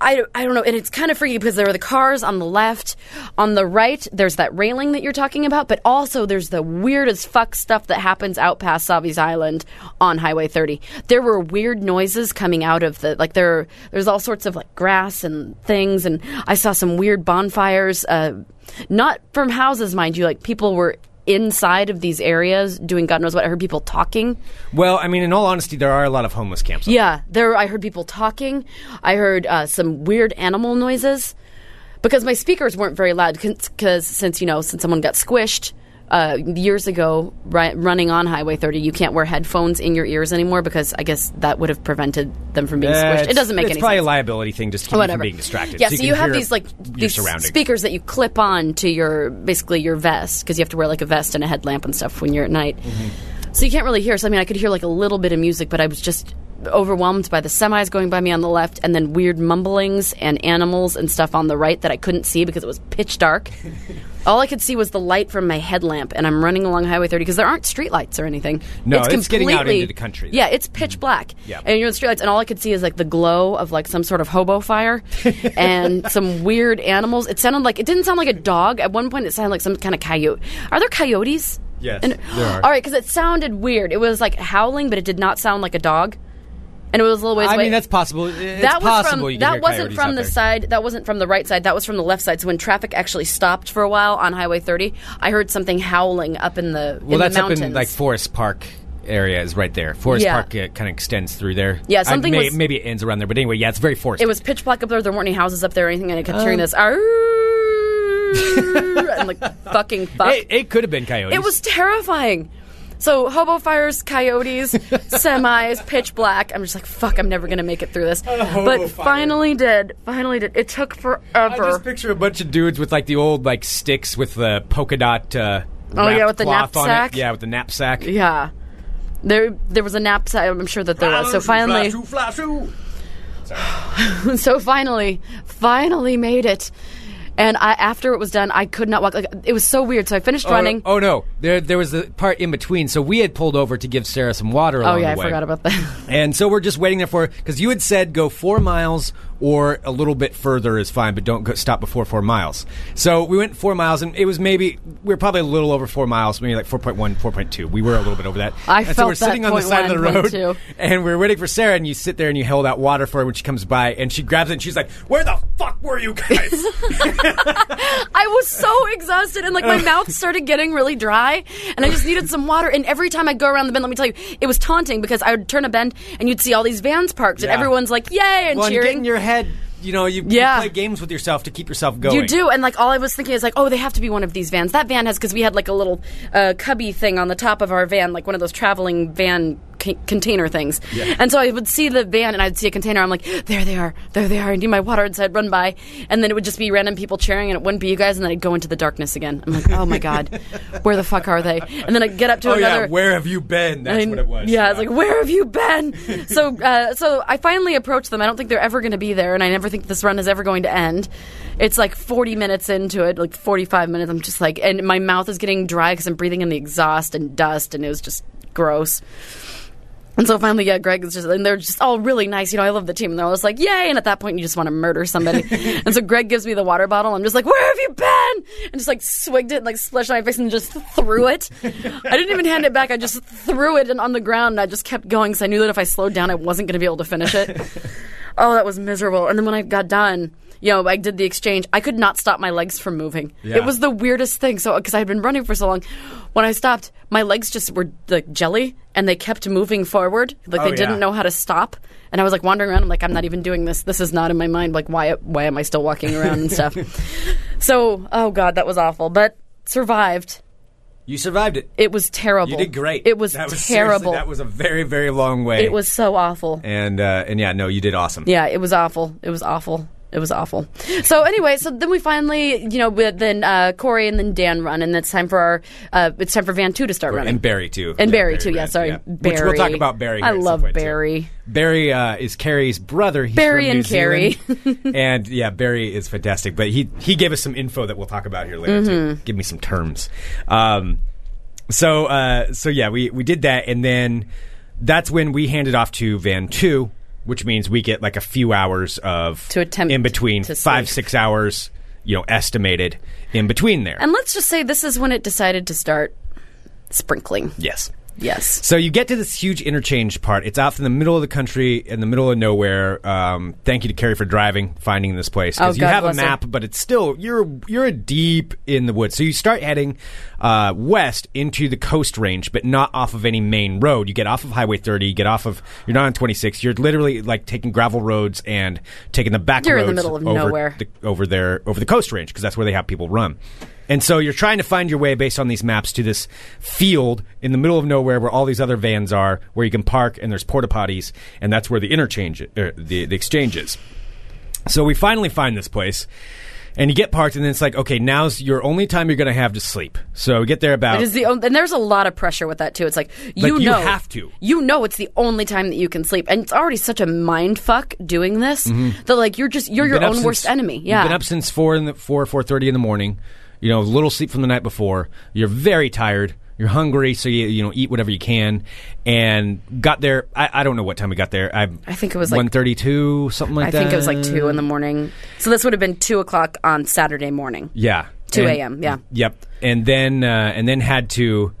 Speaker 7: I, I don't know, and it's kind of freaky because there are the cars on the left. On the right, there's that railing that you're talking about, but also there's the weird as fuck stuff that happens out past Sauvie's Island on Highway 30. There were weird noises coming out of the like there. There's all sorts of like grass and things, and I saw some weird bonfires. Uh, not from houses, mind you. Like people were inside of these areas doing God knows what. I heard people talking.
Speaker 6: well, I mean, in all honesty, there are a lot of homeless camps.
Speaker 7: Yeah, there. I heard people talking. I heard uh, some weird animal noises because my speakers weren't very loud. Because since you know, since someone got squished uh, years ago, ri- running on Highway 30, you can't wear headphones in your ears anymore because I guess that would have prevented them from being squished. It doesn't make any.
Speaker 6: it's
Speaker 7: any
Speaker 6: probably
Speaker 7: sense.
Speaker 6: a liability thing just to keep you from being distracted.
Speaker 7: Yeah,
Speaker 6: so
Speaker 7: so
Speaker 6: you,
Speaker 7: you, have these like these speakers that you clip on to your basically your vest because you have to wear like a vest and a headlamp and stuff when you're at night.
Speaker 6: Mm-hmm.
Speaker 7: So you can't really hear. So I mean, I could hear like a little bit of music, but I was just overwhelmed by the semis going by me on the left and then weird mumblings and animals and stuff on the right that I couldn't see because it was pitch dark. All I could see was the light from my headlamp, and I'm running along Highway 30 because there aren't streetlights or anything.
Speaker 6: No, it's getting out into the country.
Speaker 7: Yeah, it's pitch mm-hmm. black.
Speaker 6: Yeah.
Speaker 7: And you're in the streetlights, and all I could see is like the glow of like some sort of hobo fire and some weird animals. It sounded like it didn't sound like a dog. At one point, it sounded like some kind of coyote. Are there coyotes?
Speaker 6: Yes,
Speaker 7: And,
Speaker 6: there are.
Speaker 7: All right, because it sounded weird. It was like howling, but it did not sound like a dog. And it was a little ways
Speaker 6: I
Speaker 7: away.
Speaker 6: mean, that's possible. It's
Speaker 7: that was
Speaker 6: possible
Speaker 7: from
Speaker 6: you can
Speaker 7: that wasn't from the
Speaker 6: there.
Speaker 7: side. That wasn't from the right side. That was from the left side. So when traffic actually stopped for a while on Highway 30, I heard something howling up in the
Speaker 6: Well,
Speaker 7: in
Speaker 6: that's
Speaker 7: the
Speaker 6: up in like Forest Park area is right there. Forest
Speaker 7: Yeah.
Speaker 6: Park uh, kind of extends through there.
Speaker 7: Yeah,
Speaker 6: I-
Speaker 7: something
Speaker 6: may-
Speaker 7: was-
Speaker 6: maybe it ends around there, but anyway, yeah, it's very forest.
Speaker 7: It was pitch black up there. There weren't any houses up there or anything, and I kept hearing
Speaker 6: Um,
Speaker 7: this and like fucking fuck.
Speaker 6: It, it could have been coyotes.
Speaker 7: It was terrifying. So hobo fires, coyotes, semis, pitch black. I'm just like fuck. I'm never gonna make it through this. But finally did. Finally did. It took forever.
Speaker 6: I just picture a bunch of dudes with like the old like sticks with the polka dot. Uh,
Speaker 7: Oh, yeah, with the
Speaker 6: cloth on it.
Speaker 7: knapsack?
Speaker 6: Yeah, with the knapsack.
Speaker 7: yeah. There, there was a knapsack. I'm sure that there was. So finally, so finally, finally made it. And I, after it was done, I could not walk. Like it was so weird. So I finished
Speaker 6: Oh,
Speaker 7: running.
Speaker 6: Oh, no, there there was the part in between. So we had pulled over to give Sarah some water.
Speaker 7: Oh yeah, I forgot about that.
Speaker 6: And so we're just waiting there for because you had said go four miles or a little bit further is fine, but don't go, stop before four miles. So we went four miles, and it was maybe we were probably a little over four miles, maybe like 4.1, 4.2. We were a little bit over that.
Speaker 7: I
Speaker 6: and so
Speaker 7: felt
Speaker 6: we're sitting on the side of the road, and we're waiting for Sarah, and you sit there and you hold out water for her when she comes by, and she grabs it, and she's like, "Where the fuck were you guys?"
Speaker 7: I was so exhausted and like my mouth started getting really dry and I just needed some water. And every time I go around the bend, let me tell you, it was taunting because I would turn a bend and you'd see all these vans parked and
Speaker 6: Yeah.
Speaker 7: everyone's like, yay, and
Speaker 6: well, and get
Speaker 7: cheering.
Speaker 6: in your head. You know, you,
Speaker 7: Yeah.
Speaker 6: you play games with yourself to keep yourself going.
Speaker 7: You do, and like all I was thinking is like, oh, they have to be one of these vans. That van has because we had like a little uh, cubby thing on the top of our van, like one of those traveling van c- container things. And so I would see the van and I'd see a container. I'm like, there they are, there they are. And do my water inside, run by, and then it would just be random people cheering, and it wouldn't be you guys. And then I'd go into the darkness again. I'm like, oh my god, where the fuck are they? And then I'd get up to
Speaker 6: Oh
Speaker 7: another.
Speaker 6: yeah, where have you been? That's
Speaker 7: I-
Speaker 6: what it was.
Speaker 7: Yeah, I was like, "Where have you been?" so, uh, so I finally approached them. I don't think they're ever going to be there, and I never think this run is ever going to end. It's like 40 minutes into it, like 45 minutes. I'm just like, and my mouth is getting dry because I'm breathing in the exhaust and dust, and it was just gross. And so finally, yeah, Greg is just, and they're just all really nice. You know, I love the team. And they're all just like, yay. And at that point, you just want to murder somebody. and so Greg gives me the water bottle. I'm just like, where have you been? And just like swigged it and like splashed my face and just threw it. I didn't even hand it back. I just threw it and on the ground and I just kept going because I knew that if I slowed down, I wasn't going to be able to finish it. oh, that was miserable. And then when I got done, you know, I did the exchange. I could not stop my legs from moving.
Speaker 6: Yeah.
Speaker 7: It was the weirdest thing. So, because I had been running for so long, when I stopped, my legs just were like jelly and they kept moving forward. Like
Speaker 6: Oh,
Speaker 7: they didn't know how to stop. And I was like wandering around. I'm like, I'm not even doing this. This is not in my mind. Like, why, why am I still walking around and stuff? so, oh God, that was awful. But survived.
Speaker 6: You survived it.
Speaker 7: It was terrible.
Speaker 6: You did great.
Speaker 7: It was,
Speaker 6: that was
Speaker 7: terrible.
Speaker 6: That was a very, very long way.
Speaker 7: it was so awful.
Speaker 6: and uh, and yeah, no, you did awesome.
Speaker 7: Yeah, it was awful. It was awful. It was awful. So anyway, so then we finally, you know, then uh, Corey and then Dan run, and it's time for our, uh, it's time for Van Two to start running.
Speaker 6: And Barry too.
Speaker 7: And
Speaker 6: Yeah,
Speaker 7: Barry, too. Yeah, sorry,
Speaker 6: Which we'll talk about Barry.
Speaker 7: I
Speaker 6: here at some
Speaker 7: love
Speaker 6: point, too.
Speaker 7: Barry.
Speaker 6: Barry uh, is Carrie's brother. He's
Speaker 7: Barry and Carrie.
Speaker 6: And yeah, Barry is fantastic. But he he gave us some info that we'll talk about here later.
Speaker 7: Mm-hmm.
Speaker 6: Too. Give me some terms. Um, so uh, so yeah, we we did that, and then that's when we handed off to Van Two, which means we get like a few hours of
Speaker 7: To attempt
Speaker 6: in between
Speaker 7: to
Speaker 6: five
Speaker 7: sleep.
Speaker 6: six hours, you know, estimated in between there.
Speaker 7: And let's just say this is when it decided to start sprinkling.
Speaker 6: yes.
Speaker 7: Yes.
Speaker 6: So you get to this huge interchange part. It's out in the middle of the country, in the middle of nowhere. Um, thank you to Carrie for driving, finding this place
Speaker 7: Oh,
Speaker 6: you have a
Speaker 7: bless her.
Speaker 6: map, but it's still you're you're deep in the woods. So you start heading uh, west into the coast range, but not off of any main road. You get off of Highway 30. You get off of you're not on 26. You're literally like taking gravel roads and taking the back.
Speaker 7: You're in the middle of nowhere.
Speaker 6: The, over there over the coast range because that's where they have people run. And so you're trying to find your way based on these maps to this field in the middle of nowhere where all these other vans are, where you can park and there's porta potties, and that's where the interchange, er, the the exchange is. So we finally find this place, and you get parked, and then it's like, okay, now's your only time you're going to have to sleep. So we get there about
Speaker 7: It is the on- and there's a lot of pressure with that too. It's like you
Speaker 6: Like, you
Speaker 7: know
Speaker 6: have to.
Speaker 7: You know it's the only time that you can sleep, and it's already such a mind fuck doing this that like you're just you're your
Speaker 6: Mm-hmm. Been up
Speaker 7: own worst
Speaker 6: since-
Speaker 7: enemy.
Speaker 6: You've
Speaker 7: Yeah.
Speaker 6: been up since four in the four four thirty in the morning. You know, little sleep from the night before. You're very tired. You're hungry, so you you know eat whatever you can. And got there. I, I don't know what time we got there. I
Speaker 7: I think it was like-
Speaker 6: one thirty two, something like that.
Speaker 7: I
Speaker 6: that.
Speaker 7: think it was like two in the morning. So this would have been two o'clock on Saturday morning.
Speaker 6: Yeah,
Speaker 7: 2
Speaker 6: And-
Speaker 7: a.m., yeah.
Speaker 6: Yep, and then uh, and then had to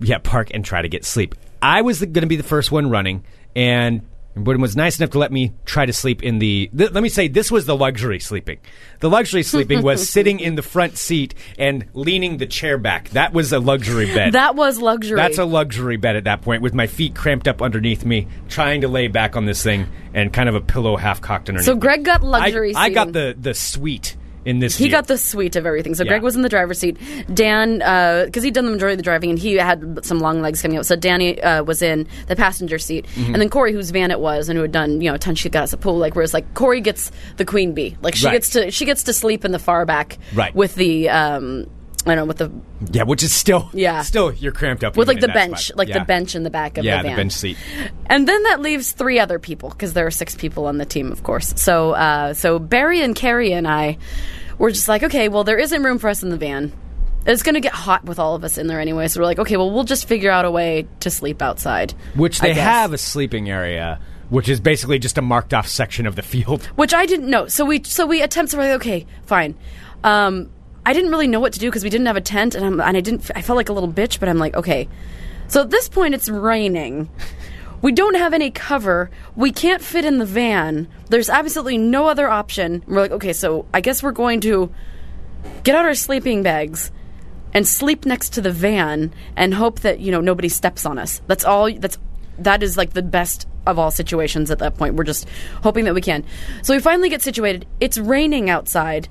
Speaker 6: yeah park and try to get sleep. I was going to be the first one running, and Woodham was nice enough to let me try to sleep in the. Th- let me say, this was the luxury sleeping. The luxury sleeping was sitting in the front seat and leaning the chair back. That was a luxury bed.
Speaker 7: That was luxury.
Speaker 6: That's a luxury bed at that point, with my feet cramped up underneath me, trying to lay back on this thing, and kind of a pillow half cocked underneath.
Speaker 7: So. Greg got luxury
Speaker 6: I, I got the the suite in this.
Speaker 7: He got the suite of everything. So
Speaker 6: Yeah.
Speaker 7: Greg was in the driver's seat. Dan, because he'd done the majority of the driving and he had some long legs coming out. So Danny uh, was in the passenger seat,
Speaker 6: Mm-hmm.
Speaker 7: and then Corey, whose van it was, and who had done you know a ton, she got us a pool. Like whereas like Corey gets the queen bee, like she
Speaker 6: Right.
Speaker 7: gets to she gets to sleep in the far back,
Speaker 6: Right.
Speaker 7: With the um, I don't know with the
Speaker 6: Yeah, which is still
Speaker 7: Yeah.
Speaker 6: still you're cramped up
Speaker 7: with like the bench,
Speaker 6: spot.
Speaker 7: like
Speaker 6: Yeah.
Speaker 7: the bench in the back of
Speaker 6: Yeah,
Speaker 7: the
Speaker 6: the
Speaker 7: van.
Speaker 6: bench seat.
Speaker 7: And then that leaves three other people because there are six people on the team, of course. So, uh, so Barry and Carrie and I were just like, okay, well, there isn't room for us in the van. It's going to get hot with all of us in there anyway. So we're like, okay, well, we'll just figure out a way to sleep outside.
Speaker 6: Which they have a sleeping area, which is basically just a marked off section of the field.
Speaker 7: which I didn't know. So we so we attempt to like, okay, fine. Um, I didn't really know what to do because we didn't have a tent, and, and I didn't. I felt like a little bitch, but I'm like, okay. So at this point, it's raining. We don't have any cover. We can't fit in the van. There's absolutely no other option. We're like, okay, so I guess we're going to get out our sleeping bags and sleep next to the van and hope that you know nobody steps on us. That's all. That's that is like the best of all situations at that point. We're just hoping that we can. So we finally get situated. It's raining outside.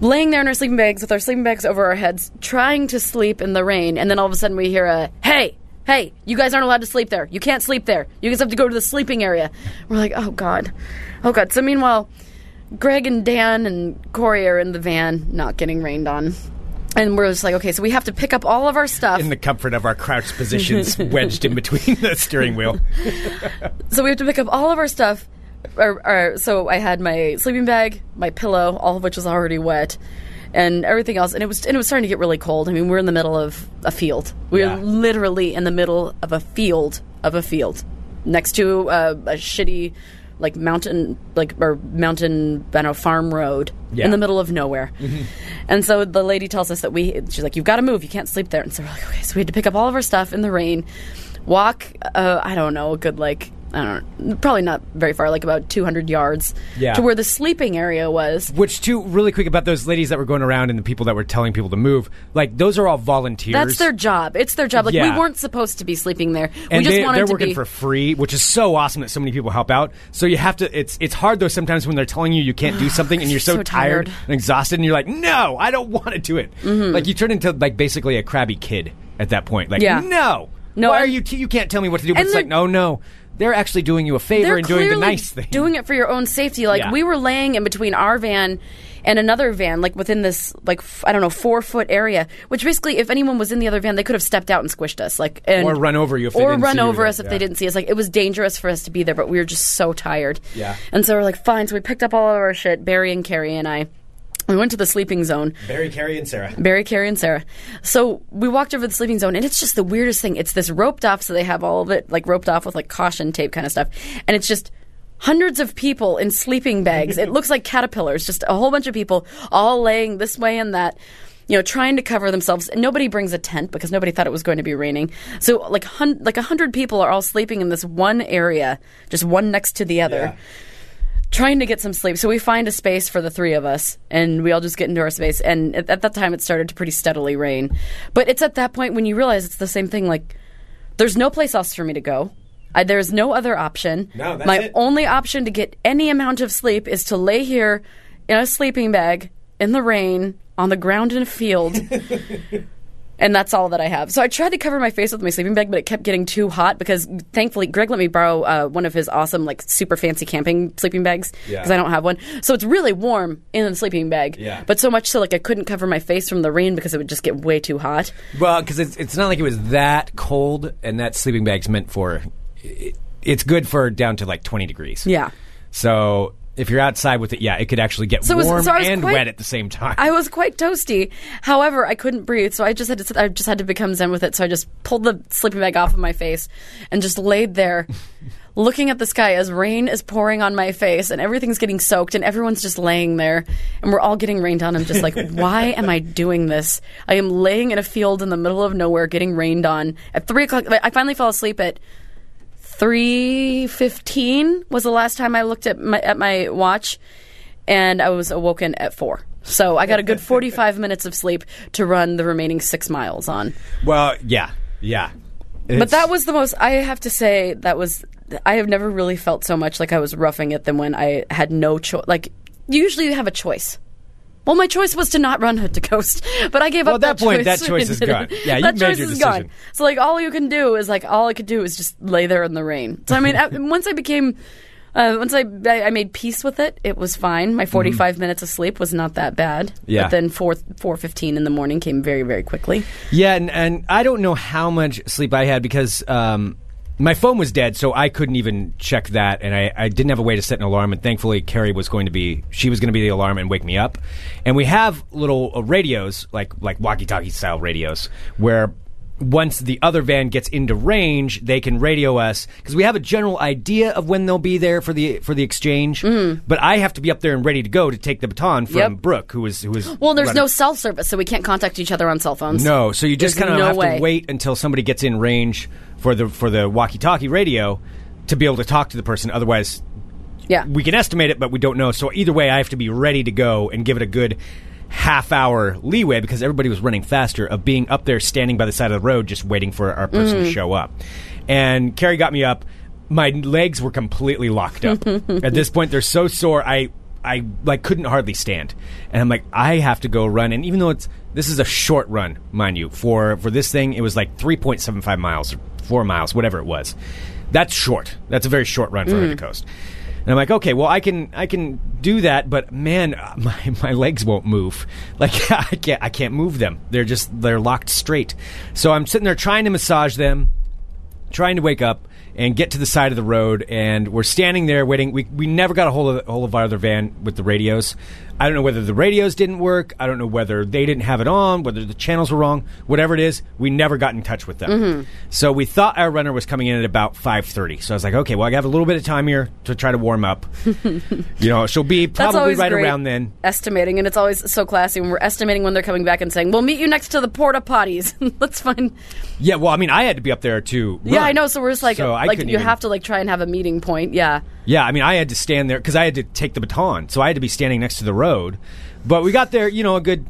Speaker 7: Laying there in our sleeping bags with our sleeping bags over our heads, trying to sleep in the rain, and then all of a sudden we hear a "Hey, hey, you guys aren't allowed to sleep there. You can't sleep there. You guys have to go to the sleeping area. We're like, oh god, oh god. So meanwhile, Greg and Dan and Corey are in the van, not getting rained on. And we're just like, okay, so we have to pick up all of our stuff.
Speaker 6: In the comfort of our crouched positions, wedged in between the steering wheel.
Speaker 7: So we have to pick up all of our stuff. Or, or, so I had my sleeping bag, my pillow, all of which was already wet, and everything else. And it was and it was starting to get really cold. I mean, we're in the middle of a field. We're
Speaker 6: Yeah.
Speaker 7: literally in the middle of a field of a field, next to uh, a shitty, like mountain, like or mountain, I don't know, farm road
Speaker 6: Yeah.
Speaker 7: in the middle of nowhere. And so the lady tells us that we, she's like, you've got to move. You can't sleep there. And so we're like, okay. So we had to pick up all of our stuff in the rain, walk, uh, I don't know, a good like, I don't know, probably not very far, like about 200 yards
Speaker 6: Yeah.
Speaker 7: to where the sleeping area was.
Speaker 6: Which, too, really quick about those ladies that were going around and the people that were telling people to move. Like, those are all volunteers.
Speaker 7: That's their job. It's their job. Like
Speaker 6: Yeah.
Speaker 7: we weren't supposed to be sleeping there.
Speaker 6: and
Speaker 7: we just
Speaker 6: they,
Speaker 7: wanted
Speaker 6: they're
Speaker 7: to
Speaker 6: working
Speaker 7: be.
Speaker 6: for free, which is so awesome that so many people help out. So you have to. It's it's hard though sometimes when they're telling you you can't do something and you're so,
Speaker 7: So tired.
Speaker 6: and exhausted, and you're like, no, I don't want to do it. Like you turn into like basically a crabby kid at that point. Like,
Speaker 7: Mm-hmm. Yeah.
Speaker 6: no,
Speaker 7: No,
Speaker 6: why are you? T- you can't tell me what to do. But it's like, no, no, they're actually doing you a favor and doing the nice thing.
Speaker 7: doing it for your own safety. Like
Speaker 6: Yeah.
Speaker 7: we were laying in between our van and another van, like within this like f- I don't know four foot area. Which basically, if anyone was in the other van, they could have stepped out and squished us, like and,
Speaker 6: Or run over you if they
Speaker 7: or run
Speaker 6: see
Speaker 7: over us if
Speaker 6: yeah.
Speaker 7: they didn't see us. Like it was dangerous for us to be there, but we were just so tired.
Speaker 6: Yeah.
Speaker 7: and so we're like, fine. So we picked up all of our shit, Barry and Carrie and I. We went to the sleeping zone.
Speaker 6: Barry, Carrie, and Sarah.
Speaker 7: Barry, Carrie, and Sarah. So we walked over the sleeping zone, and it's just the weirdest thing. It's this roped off, so they have all of it like roped off with like caution tape kind of stuff, and it's just hundreds of people in sleeping bags. it looks like caterpillars, just a whole bunch of people all laying this way and that. You know, trying to cover themselves. And nobody brings a tent because nobody thought it was going to be raining. So, like, hun- like a hundred people are all sleeping in this one area, just one next to the other trying to get some sleep. So we find a space for the three of us, and we all just get into our space. And at, at that time, it started to pretty steadily rain. But it's at that point when you realize it's the same thing. Like, there's no place else for me to go. I, there's no other option.
Speaker 6: No, that's
Speaker 7: My
Speaker 6: it.
Speaker 7: only option to get any amount of sleep is to lay here in a sleeping bag in the rain on the ground in a field. and that's all that I have. So I tried to cover my face with my sleeping bag, but it kept getting too hot because thankfully Greg let me borrow uh, one of his awesome, like super fancy camping sleeping bags
Speaker 6: Yeah.
Speaker 7: because I don't have one. So it's really warm in the sleeping bag.
Speaker 6: Yeah.
Speaker 7: But so much so like I couldn't cover my face from the rain because it would just get way too hot.
Speaker 6: Well, because it's, it's not like it was that cold, and that sleeping bag's meant for. It, it's good for down to like 20 degrees.
Speaker 7: Yeah.
Speaker 6: So if you're outside with it, yeah, it could actually get
Speaker 7: So it was-
Speaker 6: warm
Speaker 7: so
Speaker 6: and
Speaker 7: quite-
Speaker 6: wet at the same time.
Speaker 7: I was quite toasty. However, I couldn't breathe, so I just had to. I just had to become zen with it. So I just pulled the sleeping bag off of my face and just laid there, looking at the sky as rain is pouring on my face and everything's getting soaked and everyone's just laying there and we're all getting rained on. I'm just like, why am I doing this? I am laying in a field in the middle of nowhere, getting rained on at three o'clock. I finally fell asleep at three fifteen was the last time I looked at my at my watch, and I was awoken at four. So I got a good forty five minutes of sleep to run the remaining six miles on.
Speaker 6: well, yeah, yeah.
Speaker 7: But that was the most. I have to say that was. I have never really felt so much like I was roughing it than when I had no choice. Like usually you have a choice. Well, my choice was to not run Hood to Coast, but I gave
Speaker 6: Well,
Speaker 7: up
Speaker 6: at that point,
Speaker 7: choice.
Speaker 6: that choice is gone. Yeah, you
Speaker 7: that
Speaker 6: made
Speaker 7: choice
Speaker 6: your
Speaker 7: is gone.
Speaker 6: decision.
Speaker 7: So like all you can do is like all I could do is just lay there in the rain. So I mean, at- once I became. Uh, once I, I made peace with it, it was fine. My forty minutes of sleep was not that bad.
Speaker 6: Mm-hmm. Yeah.
Speaker 7: But then four four fifteen in the morning came very very quickly.
Speaker 6: Yeah, and, and I don't know how much sleep I had because um, my phone was dead, so I couldn't even check that, and I, I didn't have a way to set an alarm. And thankfully, Carrie was going to be she was going to be the alarm and wake me up. And we have little uh, radios, like like walkie-talkie style radios, where once the other van gets into range, they can radio us because we have a general idea of when they'll be there for the for the exchange. Mm-hmm. But I have to be up there and ready to go to take the baton from.
Speaker 7: Yep.
Speaker 6: Brooke, who is who is
Speaker 7: Well, there's
Speaker 6: running-
Speaker 7: no cell service, so we can't contact each other on cell phones.
Speaker 6: no, so you just kind of
Speaker 7: no
Speaker 6: have
Speaker 7: way.
Speaker 6: to wait until somebody gets in range for the for the walkie-talkie radio to be able to talk to the person. Otherwise,
Speaker 7: Yeah.
Speaker 6: we can estimate it, but we don't know. So either way, I have to be ready to go and give it a good half hour leeway because everybody was running faster of being up there standing by the side of the road just waiting for our person
Speaker 7: Mm-hmm.
Speaker 6: to show up. And Carrie got me up. My legs were completely locked up. At this point, they're so sore. I I like couldn't hardly stand, and I'm like, I have to go run. And even though it's This is a short run, mind you. For for this thing, it was like 3.75 miles, or four miles, whatever it was. That's short. That's a very short run for
Speaker 7: Mm.
Speaker 6: To Coast. And I'm like, okay, well, I can I can do that, but man, my my legs won't move. Like I can't I can't move them. They're just they're locked straight. So I'm sitting there trying to massage them, trying to wake up and get to the side of the road, and we're standing there waiting. We we never got a hold of hold of our other van with the radios. I don't know whether the radios didn't work. I don't know whether they didn't have it on, whether the channels were wrong. Whatever it is, we never got in touch with them. Mm-hmm. So we thought our runner was coming in at about five thirty. So I was like, okay, well, I have a little bit of time here to try to warm up. you know, she'll be probably right around then.
Speaker 7: Estimating, and it's always so classy when we're estimating when they're coming back and saying, "We'll meet you next to the porta potties." Let's find.
Speaker 6: Yeah, well, I mean, I had to be up there too.
Speaker 7: Yeah, I know. So we're just like,
Speaker 6: So
Speaker 7: like you
Speaker 6: even-
Speaker 7: have to like try and have a meeting point. Yeah.
Speaker 6: Yeah, I mean, I had to stand there because I had to take the baton, so I had to be standing next to the road. But we got there, you know, a good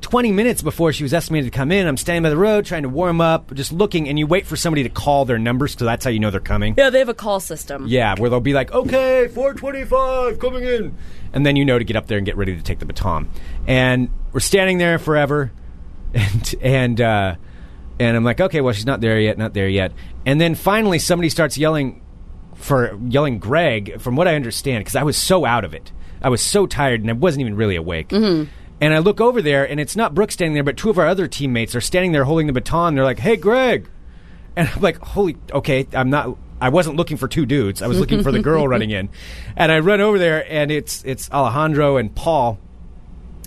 Speaker 6: twenty minutes before she was estimated to come in. I'm standing by the road, trying to warm up, just looking, and you wait for somebody to call their numbers because that's how you know they're coming.
Speaker 7: Yeah, they have a call system.
Speaker 6: Yeah, where they'll be like, "Okay, 425 coming in," and then you know to get up there and get ready to take the baton. And we're standing there forever, and and uh, and I'm like, "Okay, well, she's not there yet, not there yet." And then finally, somebody starts yelling for yelling Greg. From what I understand, because I was so out of it, I was so tired, and I wasn't even really awake. Mm-hmm. And I look over there, and it's not Brooke standing there, but two of our other teammates are standing there holding the baton. They're like, "Hey, Greg." And I'm like, holy, okay, I'm not. I wasn't looking for two dudes. I was looking for the girl running in, and I run over there, and it's it's Alejandro and Paul,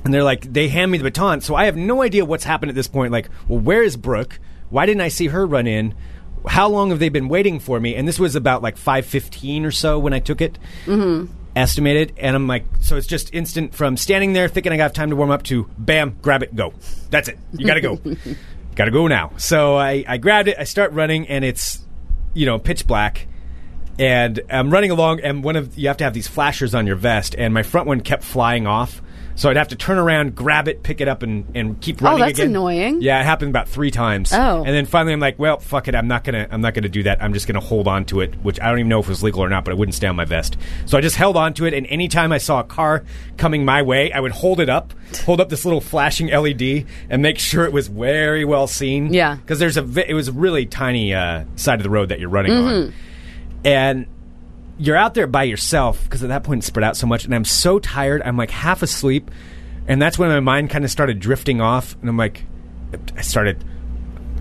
Speaker 6: and they're like, they hand me the baton, so I have no idea what's happened at this point. Like, well, where is Brooke? Why didn't I see her run in? How long have they been waiting for me? And this was about like five fifteen or so when I took it. Mm-hmm. Estimated, and I'm like, so it's just instant from standing there thinking I got time to warm up to bam, grab it, go. That's it. You gotta go. gotta go now. So I, I grabbed it, I start running, and it's, you know, pitch black. And I'm running along, and one of you have to have these flashers on your vest, and my front one kept flying off. So I'd have to turn around, grab it, pick it up, and, and keep running.
Speaker 7: Oh, that's
Speaker 6: again.
Speaker 7: annoying.
Speaker 6: Yeah, it happened about three times.
Speaker 7: Oh.
Speaker 6: and then finally I'm like, well, fuck it, I'm not gonna, I'm not gonna do that. I'm just gonna hold on to it, which I don't even know if it was legal or not, but it wouldn't stay on my vest. So I just held on to it, and anytime I saw a car coming my way, I would hold it up, hold up this little flashing LED, and make sure it was very well seen.
Speaker 7: Yeah.
Speaker 6: because there's a, it was a really tiny uh, side of the road that you're running
Speaker 7: Mm-hmm.
Speaker 6: on, and you're out there by yourself because at that point it's spread out so much, and I'm so tired. I'm like half asleep, and that's when my mind kind of started drifting off, and I'm like, I started.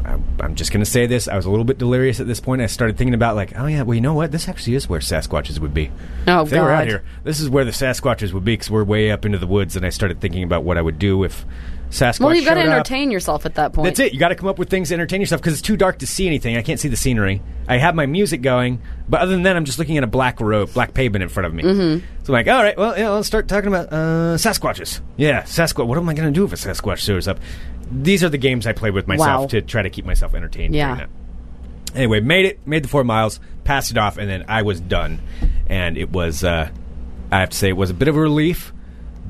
Speaker 6: I'm- just going to say this. I was a little bit delirious at this point. I started thinking about like, oh yeah, well you know what? This actually is where Sasquatches would be.
Speaker 7: Oh,
Speaker 6: if they were out here, this is where the Sasquatches would be because we're way up into the woods. And I started thinking about what I would do if Sasquatch.
Speaker 7: Well, you've got to
Speaker 6: showed up.
Speaker 7: entertain yourself at that point.
Speaker 6: That's it. You got to come up with things to entertain yourself because it's too dark to see anything. I can't see the scenery. I have my music going, but other than that, I'm just looking at a black road, black pavement in front of me. Mm-hmm. So I'm like, all right, well, yeah, let's start talking about uh, Sasquatches. Yeah, Sasquatch. What am I going to do if a Sasquatch shows up? These are the games I play with myself
Speaker 7: Wow.
Speaker 6: to try to keep myself entertained.
Speaker 7: Yeah.
Speaker 6: Anyway, made it, made the four miles, passed it off, and then I was done. And it was, uh, I have to say, it was a bit of a relief.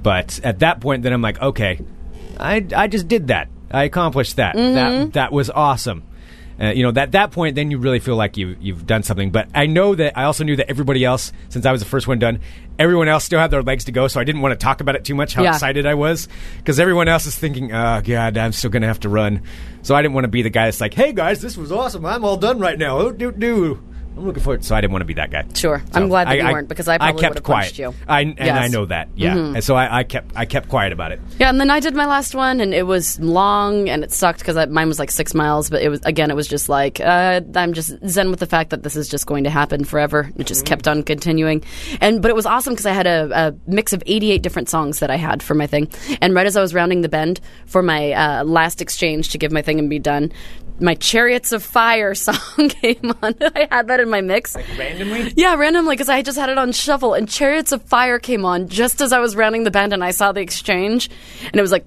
Speaker 6: But at that point, then I'm like, okay, I, I just did that. I accomplished that. That that was awesome. Uh, you know, at that point, then you really feel like you you've done something. But I know that I also knew that everybody else, since I was the first one done, everyone else still had their legs to go. So I didn't want to talk about it too much. How
Speaker 7: Yeah.
Speaker 6: excited I was because everyone else is thinking, "Oh God, I'm still going to have to run." So I didn't want to be the guy that's like, "Hey guys, this was awesome. I'm all done right now. Oh, do do." I'm looking forward. So I didn't want to be that guy.
Speaker 7: Sure. I'm glad that you weren't, because I probably
Speaker 6: kept
Speaker 7: would've
Speaker 6: quiet.
Speaker 7: you.
Speaker 6: I and I
Speaker 7: Yes. Mm-hmm.
Speaker 6: know that. Yeah. And so I, I kept I kept quiet about it.
Speaker 7: Yeah, and then I did my last one, and it was long, and it sucked because mine was like six miles. But it was again, it was just like uh, I'm just zen with the fact that this is just going to happen forever. It just kept on continuing, and but it was awesome because I had a, a mix of 88 different songs that I had for my thing. And right as I was rounding the bend for my uh, last exchange to give my thing and be done, my Chariots of Fire song came on. I had that in my mix.
Speaker 6: Randomly.
Speaker 7: Yeah, randomly because I just had it on shuffle, and Chariots of Fire came on just as I was rounding the bend, and I saw the exchange, and it was like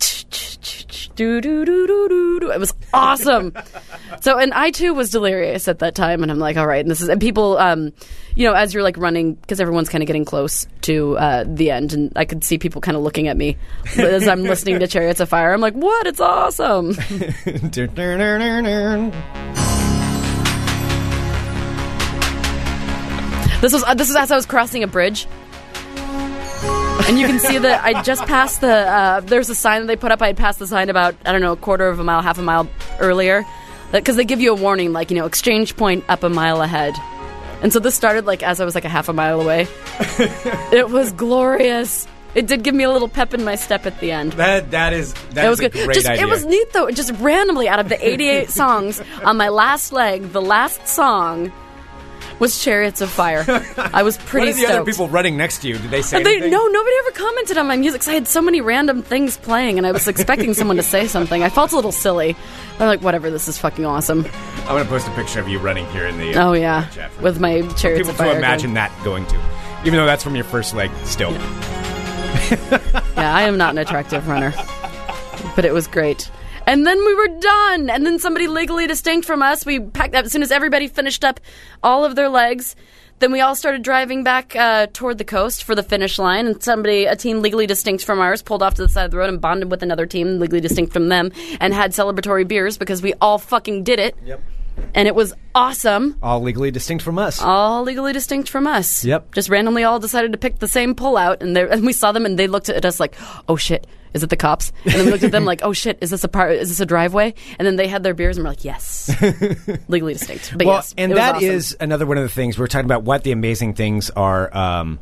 Speaker 7: do do do do do. It was awesome. so, and I too was delirious at that time, and I'm like, all right, and this is and people, um, you know, as you're like running because everyone's kind of getting close to uh, the end, and I could see people kind of looking at me as I'm listening to Chariots of Fire. I'm like, what? It's awesome. This was uh, this was as I was crossing a bridge. and you can see that I just passed the. Uh, there's a sign that they put up. I had passed the sign about I don't know a quarter of a mile, half a mile earlier, because they give you a warning, like you know, exchange point up a mile ahead. And so this started like as I was like a half a mile away. it was glorious. It did give me a little pep in my step at the end.
Speaker 6: That that is that
Speaker 7: it was good. Just it was neat though. Just randomly out of the 88 songs on my last leg, the last song was "Chariots of Fire." I was pretty
Speaker 6: What are the
Speaker 7: stoked.
Speaker 6: other people running next to you? Did they say
Speaker 7: they,
Speaker 6: anything?
Speaker 7: no, nobody ever commented on my music. 'cause I had so many random things playing, and I was expecting someone to say something. I felt a little silly. I'm like, whatever, this is fucking awesome.
Speaker 6: I'm gonna post a picture of you running here in the. uh,
Speaker 7: Oh yeah, with my chariots
Speaker 6: people
Speaker 7: of
Speaker 6: to
Speaker 7: fire.
Speaker 6: imagine that going to, even though that's from your first leg. Still,
Speaker 7: Yeah, I am not an attractive runner, but it was great. And then we were done. And then somebody legally distinct from us, we packed up as soon as everybody finished up all of their legs. Then we all started driving back uh, toward the coast for the finish line, and somebody, a team legally distinct from ours, pulled off to the side of the road and bonded with another team legally distinct from them, and had celebratory beers because we all fucking did it.
Speaker 6: Yep.
Speaker 7: And it was awesome.
Speaker 6: all legally distinct from us.
Speaker 7: All legally distinct from us.
Speaker 6: Yep.
Speaker 7: Just randomly all decided to pick the same pullout, and, and we saw them, and they looked at us like, "Oh shit, is it the cops?" And then we looked at them like, "Oh shit, is this a part? Is this a driveway?" And then they had their beers, and we're like, "Yes, legally distinct." But
Speaker 6: well,
Speaker 7: yes,
Speaker 6: and that
Speaker 7: awesome.
Speaker 6: is another one of the things we're talking about. What the amazing things are, um,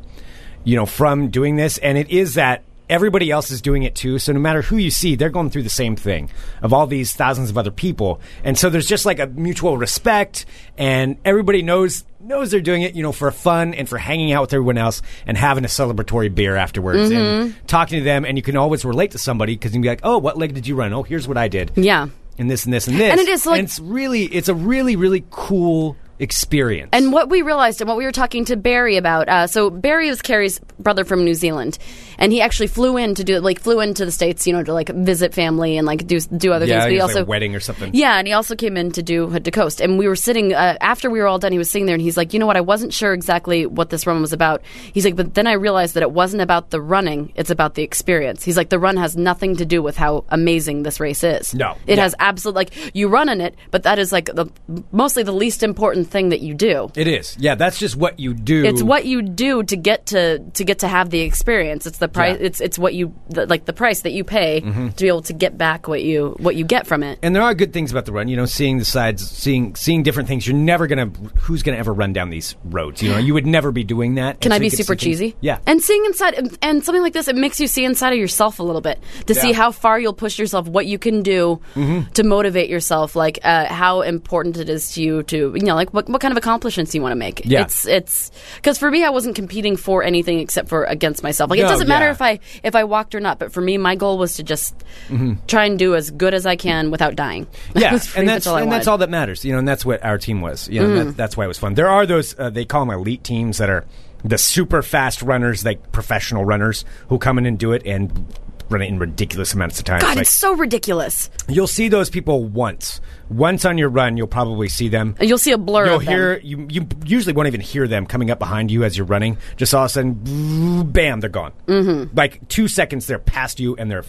Speaker 6: you know, from doing this, and it is that everybody else is doing it too. So no matter who you see, they're going through the same thing of all these thousands of other people, and so there's just like a mutual respect, and everybody knows knows they're doing it, you know, for fun and for hanging out with everyone else and having a celebratory beer afterwards
Speaker 7: Mm-hmm.
Speaker 6: and talking to them, and you can always relate to somebody because you can be like, oh, what leg did you run? Oh, here's what I did
Speaker 7: yeah.
Speaker 6: and this and this and this.
Speaker 7: And it is, like-
Speaker 6: it's really it's a really really cool experience.
Speaker 7: And what we realized and what we were talking to Barry about, uh, so Barry is Carrie's brother from New Zealand, and he actually flew in to do like flew into the states, you know, to like visit family and like do do other
Speaker 6: yeah,
Speaker 7: things. But he also
Speaker 6: like a wedding or something.
Speaker 7: Yeah, and he also came in to do Hood to Coast. And we were sitting, uh, after we were all done, he was sitting there and he's like, you know what, I wasn't sure exactly what this run was about. He's like, but then I realized that it wasn't about the running, it's about the experience. He's like, the run has nothing to do with how amazing this race is.
Speaker 6: No.
Speaker 7: It has absolutely like, you run in it, but that is like the mostly the least important thing that you do.
Speaker 6: It is. Yeah, that's just what you do.
Speaker 7: It's what you do to get to to get to have the experience. It's the price.
Speaker 6: Yeah.
Speaker 7: It's it's what you the, like the price that you pay to be able to get back what you what you get from it.
Speaker 6: and there are good things about the run. You know, seeing the sides, seeing seeing different things. You're never gonna. Who's gonna ever run down these roads? You know, you would never be doing that.
Speaker 7: Can I be
Speaker 6: you get to
Speaker 7: super
Speaker 6: see things-
Speaker 7: cheesy?
Speaker 6: Yeah.
Speaker 7: And seeing inside, and, something like this, it makes you see inside of yourself a little bit to see how far you'll push yourself, what you can do
Speaker 6: Mm-hmm.
Speaker 7: to motivate yourself, like uh, how important it is to you to, you know, like what, what kind of accomplishments you want to make.
Speaker 6: Yeah.
Speaker 7: It's, it's, because for me, I wasn't competing for anything except for against myself. Like, it doesn't matter
Speaker 6: yeah.
Speaker 7: if I, if I walked or not, but for me, my goal was to just try and do as good as I can without dying.
Speaker 6: Mm-hmm. yeah, and that's
Speaker 7: all
Speaker 6: and that's all that matters, you know, and that's what our team was. You know,
Speaker 7: Mm.
Speaker 6: that, that's why it was fun. There are those uh, they call them elite teams that are the super fast runners, like professional runners who come in and do it and run it in ridiculous amounts of time.
Speaker 7: God,
Speaker 6: Like,
Speaker 7: it's so ridiculous.
Speaker 6: you'll see those people once. Once on your run, you'll probably see them.
Speaker 7: And you'll see a blur
Speaker 6: You'll
Speaker 7: of them.
Speaker 6: hear you. You usually won't even hear them coming up behind you as you're running. Just all of a sudden, bam, they're gone. Mm-hmm. Like two seconds, they're past you, and they're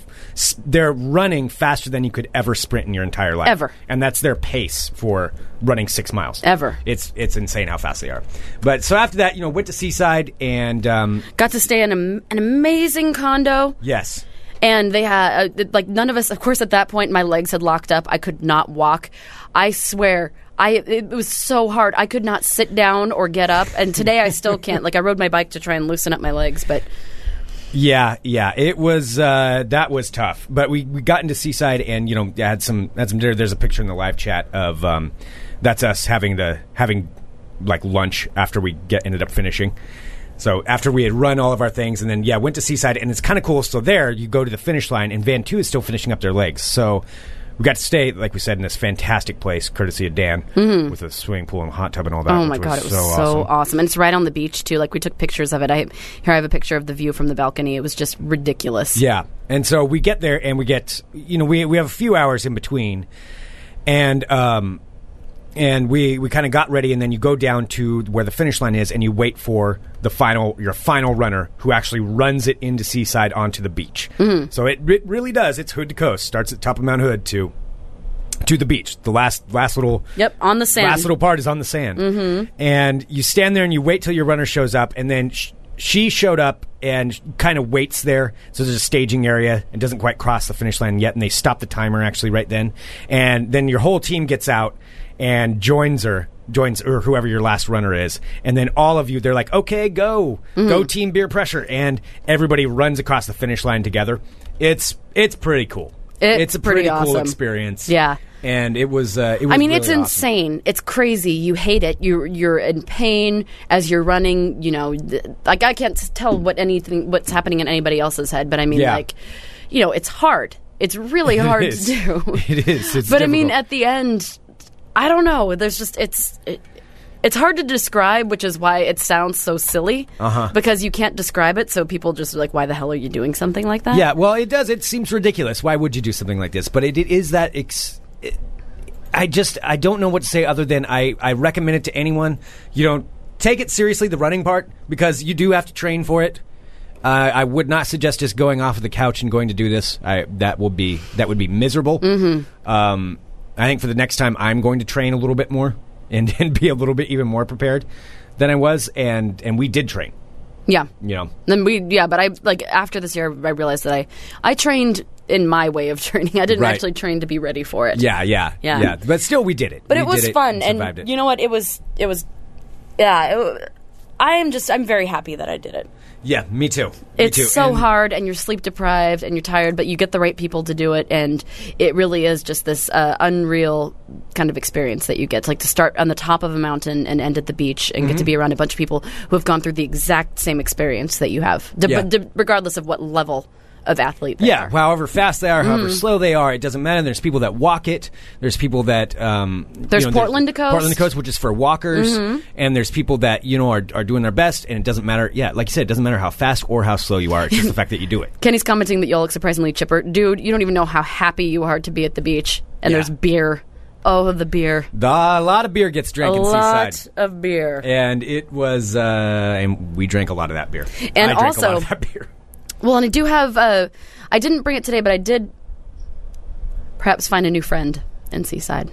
Speaker 6: they're running faster than you could ever sprint in your entire life.
Speaker 7: Ever.
Speaker 6: and that's their pace for running six miles.
Speaker 7: Ever.
Speaker 6: It's it's insane how fast they are. But so after that, you know, went to Seaside, and um,
Speaker 7: Got to stay in a, an amazing condo.
Speaker 6: yes,
Speaker 7: and they had uh, like none of us of course at that point my legs had locked up i could not walk i swear I it was so hard. I could not sit down or get up, and today I still can't. Like I rode my bike to try and loosen up my legs, but
Speaker 6: Yeah, yeah, it was uh, that was tough. But we, we got into Seaside and you know had some had some dinner. There's a picture in the live chat of um, that's us having the having like lunch after we get ended up finishing. So after we had run all of our things and then yeah went to Seaside and it's kind of cool. So there you go to the finish line and Van Two is still finishing up their legs. So. We got to stay, like we said, in this fantastic place, courtesy of Dan, with a swimming pool and hot tub and all that.
Speaker 7: oh my god, it was so,
Speaker 6: awesome.
Speaker 7: awesome. And it's right on the beach too. Like we took pictures of it. I here I have a picture of the view from the balcony. It was just ridiculous.
Speaker 6: Yeah. And so we get there and we get, you know, we, we have a few hours in between. And, um, and we, we kind of got ready and then you go down to where the finish line is and you wait for the final, your final runner who actually runs it into Seaside onto the beach. So it, it really does. It's hood to coast. Starts at top of Mount Hood to, to the beach. The last, last little,
Speaker 7: Yep, on the sand.
Speaker 6: last little part is on the sand. Mm-hmm. And you stand there and you wait till your runner shows up, and then sh- she showed up and kind of waits there. So there's a staging area and doesn't quite cross the finish line yet. And they stop the timer actually right then. And then your whole team gets out and joins her, joins or whoever your last runner is. And then all of you, they're like, okay, go, go team beer pressure. And everybody runs across the finish line together. It's, it's pretty cool.
Speaker 7: It's
Speaker 6: it's a
Speaker 7: pretty
Speaker 6: pretty, cool experience.
Speaker 7: Yeah.
Speaker 6: And it was, uh, it was
Speaker 7: I mean,
Speaker 6: really
Speaker 7: it's
Speaker 6: awesome.
Speaker 7: insane. It's crazy. You hate it. You're you're in pain as you're running. You know, th- like I can't tell what anything what's happening in anybody else's head, but I mean,
Speaker 6: Yeah.
Speaker 7: like, you know, it's hard. It's really hard to do.
Speaker 6: It is. It's
Speaker 7: but I mean, at the end, I don't know. There's just it's. It, it's hard to describe, which is why it sounds so silly. Uh-huh. Because you can't describe it, so people just are like, "Why the hell are you doing something like that?"
Speaker 6: Yeah, well, it does. It seems ridiculous. Why would you do something like this? But it, it is that. Ex- it, I just I don't know what to say other than I I recommend it to anyone. You don't take it seriously the running part because you do have to train for it. Uh, I would not suggest just going off of the couch and going to do this. I, that will be that would be miserable. Mm-hmm. Um, I think for the next time, I'm going to train a little bit more and, and be a little bit even more prepared than I was. And and we did train.
Speaker 7: yeah.
Speaker 6: You know,
Speaker 7: Then we, yeah, but I like after this year, I realized that I, I trained in my way of training. I didn't
Speaker 6: Right.
Speaker 7: actually train to be ready for it.
Speaker 6: yeah, yeah,
Speaker 7: Yeah.
Speaker 6: yeah. But still, we did it.
Speaker 7: but
Speaker 6: We
Speaker 7: it was
Speaker 6: did
Speaker 7: fun, and
Speaker 6: it.
Speaker 7: you know what? It was, it was, yeah. It, I am just, I'm very happy that I did it.
Speaker 6: Yeah, me too. Me
Speaker 7: It's
Speaker 6: too.
Speaker 7: so
Speaker 6: And-
Speaker 7: hard, and you're sleep deprived, and you're tired, but you get the right people to do it, and it really is just this uh, unreal kind of experience that you get. Like to start on the top of a mountain and end at the beach, and
Speaker 6: Mm-hmm.
Speaker 7: get to be around a bunch of people who have gone through the exact same experience that you have, d-
Speaker 6: Yeah.
Speaker 7: d- regardless of what level of athlete
Speaker 6: Yeah,
Speaker 7: are.
Speaker 6: however fast they are, however
Speaker 7: Mm-hmm.
Speaker 6: slow they are, it doesn't matter. There's people that walk it. There's people that um, you
Speaker 7: There's
Speaker 6: know,
Speaker 7: Portland to Coast. Mm-hmm.
Speaker 6: Portland to coast, which is for walkers, and there's people that you know are, are doing their best, and it doesn't matter. Yeah, like you said, it doesn't matter how fast or how slow you are. It's just the fact that you do it.
Speaker 7: Kenny's commenting that you all look surprisingly chipper. Dude, you don't even know how happy you are to be at the beach. And
Speaker 6: Yeah.
Speaker 7: there's beer. Oh, the beer.
Speaker 6: The, a lot of beer gets
Speaker 7: A
Speaker 6: drank in
Speaker 7: lot of beer.
Speaker 6: And it was, uh, and we drank a lot of that beer.
Speaker 7: And
Speaker 6: a
Speaker 7: also-
Speaker 6: lot of that beer.
Speaker 7: Well, and I do have. Uh, I didn't bring it today, but I did perhaps find a new friend in Seaside.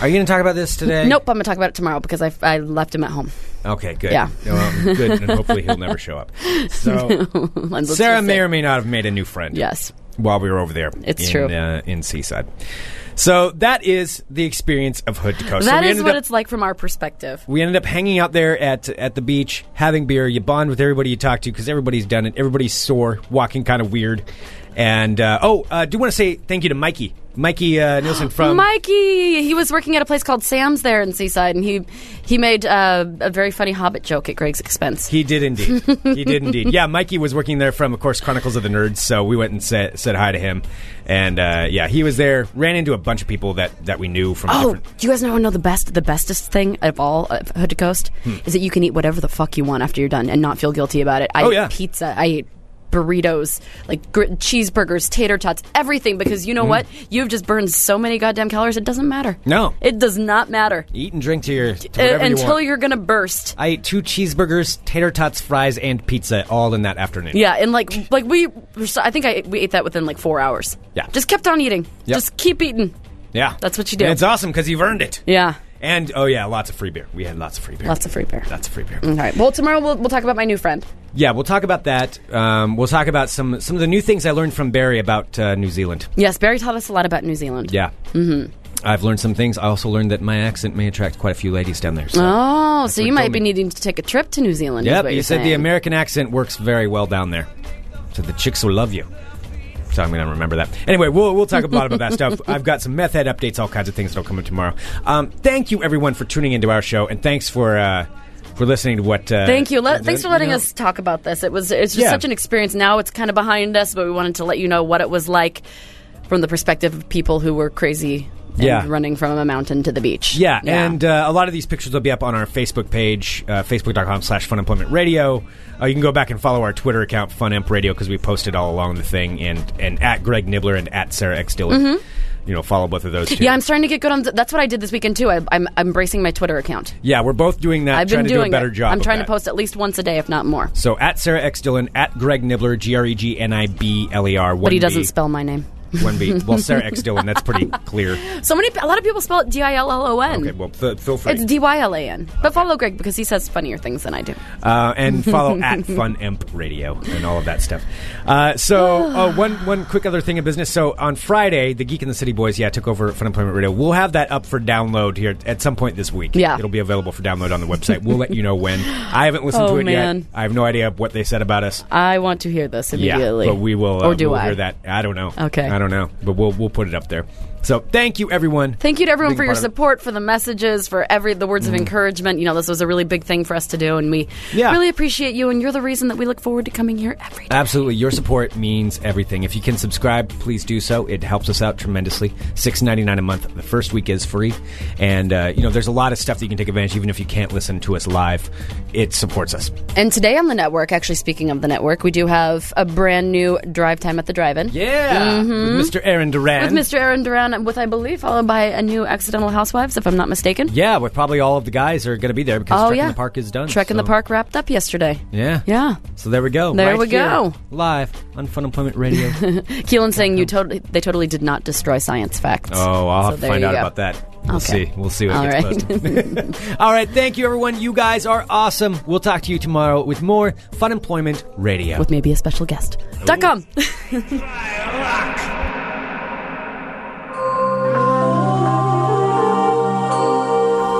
Speaker 6: Are you going to talk about this today?
Speaker 7: Nope, I'm going to talk about it tomorrow because I, I left him at home.
Speaker 6: Okay, good.
Speaker 7: Yeah.
Speaker 6: Well, good, and hopefully he'll never show up. So, Sarah may or may not have made a new friend.
Speaker 7: Yes.
Speaker 6: while we were over there.
Speaker 7: It's
Speaker 6: in,
Speaker 7: true.
Speaker 6: uh, in Seaside. So that is the experience of Hood to Coast. so
Speaker 7: That
Speaker 6: we
Speaker 7: is what
Speaker 6: up,
Speaker 7: it's like from our perspective.
Speaker 6: We ended up hanging out there at at the beach, having beer. You bond with everybody you talk to because everybody's done it. Everybody's sore, walking kind of weird. And uh, oh, I uh, do want to say thank you to Mikey, Mikey uh, Nielsen from
Speaker 7: Mikey, he was working at a place called Sam's there in Seaside, and he he made uh, a very funny Hobbit joke at Greg's expense.
Speaker 6: He did indeed. he did indeed. Yeah, Mikey was working there from, of course, Chronicles of the Nerds. So we went and said said hi to him, and uh, yeah, he was there. Ran into a bunch of people that, that we knew from
Speaker 7: Oh,
Speaker 6: different.
Speaker 7: do you guys know know the best, the bestest thing of all of Hood to Coast
Speaker 6: Hmm.
Speaker 7: is that you can eat whatever the fuck you want after you're done and not feel guilty about it. I
Speaker 6: Oh,
Speaker 7: ate
Speaker 6: yeah.
Speaker 7: pizza. I ate burritos, like gr- cheeseburgers, tater tots, everything. Because you know what? You've just burned so many goddamn calories. It doesn't matter.
Speaker 6: No.
Speaker 7: it does not matter
Speaker 6: Eat and drink to your to
Speaker 7: Uh,
Speaker 6: you
Speaker 7: until
Speaker 6: want.
Speaker 7: you're gonna burst.
Speaker 6: I ate two cheeseburgers, tater tots, fries, and pizza all in that afternoon.
Speaker 7: Yeah, and like like we, I think I we ate that within like four hours.
Speaker 6: Yeah.
Speaker 7: just kept on eating.
Speaker 6: Yep.
Speaker 7: Just keep eating.
Speaker 6: Yeah.
Speaker 7: That's what you do.
Speaker 6: And it's awesome because you've earned it.
Speaker 7: Yeah,
Speaker 6: And, oh, yeah, lots of free beer. We had lots of free beer.
Speaker 7: lots of free beer.
Speaker 6: Lots of free beer.
Speaker 7: All right. Well, tomorrow we'll, we'll talk about my new friend.
Speaker 6: Yeah, we'll talk about that. Um, we'll talk about some, some of the new things I learned from Barry about uh, New Zealand.
Speaker 7: Yes, Barry taught us a lot about New Zealand.
Speaker 6: Yeah. Mm-hmm. I've learned some things. I also learned that my accent may attract quite a few ladies down there. So.
Speaker 7: Oh, so you might be
Speaker 6: me.
Speaker 7: needing to take a trip to New Zealand.
Speaker 6: Yep,
Speaker 7: you're
Speaker 6: said the. American accent works very well down there. So the chicks will love you. So I'm going to remember that. Anyway, we'll, we'll talk a lot about that stuff. I've got some meth head updates, all kinds of things that'll come up tomorrow. Um, thank you, everyone, for tuning into our show, and thanks for uh, for listening to what. Uh,
Speaker 7: Thank you. Let, thanks for
Speaker 6: you
Speaker 7: letting
Speaker 6: know.
Speaker 7: us talk about this. It was it's just
Speaker 6: Yeah.
Speaker 7: such an experience. Now it's kind of behind us, but we wanted to let you know what it was like from the perspective of people who were crazy
Speaker 6: Yeah.
Speaker 7: running from a mountain to the beach.
Speaker 6: Yeah, and uh, a lot of these pictures will be up on our Facebook page, uh, facebook.com slash funemployment radio. Uh, you can go back and follow our Twitter account, Funemployment Radio, because we posted all along the thing, and, and at Greg Nibler and at Sarah X Dylan. You know, follow both of those two.
Speaker 7: Mm-hmm. Yeah, I'm starting to get good on. Th- that's what I did this weekend too. I, I'm, I'm embracing my Twitter account.
Speaker 6: Yeah, we're both doing that,
Speaker 7: I've
Speaker 6: trying
Speaker 7: been
Speaker 6: to
Speaker 7: doing
Speaker 6: do a better
Speaker 7: it.
Speaker 6: job.
Speaker 7: I'm trying to post at least once a day, if not more.
Speaker 6: So at Sarah X Dylan, at Greg Nibler, G R E G N I B L E R.
Speaker 7: But he doesn't spell my name.
Speaker 6: One B. Well, Sarah X Dylan. That's pretty clear.
Speaker 7: So many, a lot of people spell it D I L L O N.
Speaker 6: Okay, well, f- feel free.
Speaker 7: It's D Y L A N. But follow Greg because he says funnier things than I do.
Speaker 6: uh, and follow at Fun Imp Radio and all of that stuff. Uh, so uh, one one quick other thing in business. So on Friday, the Geek and the City Boys, yeah, took over Funemployment Radio. We'll have that up for download here at some point this week.
Speaker 7: Yeah.
Speaker 6: it'll be available for download on the website. We'll let you know when. I haven't listened
Speaker 7: Oh,
Speaker 6: to it
Speaker 7: man.
Speaker 6: yet. I have no idea what they said about us.
Speaker 7: I want to hear this immediately.
Speaker 6: Yeah, but we will. Uh,
Speaker 7: Or do
Speaker 6: we'll
Speaker 7: I?
Speaker 6: hear that? I don't know.
Speaker 7: Okay.
Speaker 6: I don't know, but we'll we'll put it up there. So thank you, everyone.
Speaker 7: Thank you to everyone for your
Speaker 6: part of it.
Speaker 7: support, for the messages, for every the words of encouragement. You know, this was a really big thing for us to do, and we
Speaker 6: Yeah.
Speaker 7: really appreciate you. And you're the reason that we look forward to coming here every day.
Speaker 6: Absolutely, your support means everything. If you can subscribe, please do so. It helps us out tremendously. Six ninety nine a month. The first week is free, and uh, you know there's a lot of stuff that you can take advantage. Of, Even if you can't listen to us live, it supports us.
Speaker 7: And today on the network, actually speaking of the network, we do have a brand new drive time at the drive-in.
Speaker 6: Yeah, with Mr. Aaron Duran.
Speaker 7: Mm-hmm. With Mr. Aaron Duran, and with I believe followed by a new Accidental Housewives, if I'm not mistaken.
Speaker 6: Yeah, with probably all of the guys are going to be there because
Speaker 7: Oh
Speaker 6: Trek
Speaker 7: yeah,
Speaker 6: in the Park is done.
Speaker 7: Trek in the Park wrapped up yesterday.
Speaker 6: Yeah,
Speaker 7: Yeah,
Speaker 6: So there we go.
Speaker 7: There
Speaker 6: Right
Speaker 7: we
Speaker 6: here,
Speaker 7: go.
Speaker 6: live on Funemployment Radio.
Speaker 7: Keelan saying you totally they totally did not destroy science facts.
Speaker 6: Oh, I'll
Speaker 7: So
Speaker 6: have to find out
Speaker 7: go.
Speaker 6: about that. We'll
Speaker 7: Okay.
Speaker 6: see. We'll see what
Speaker 7: All
Speaker 6: gets
Speaker 7: right.
Speaker 6: posted. All right. Thank you, everyone. You guys are awesome. We'll talk to you tomorrow with more Funemployment Radio.
Speaker 7: with maybe a special guest. Dot com.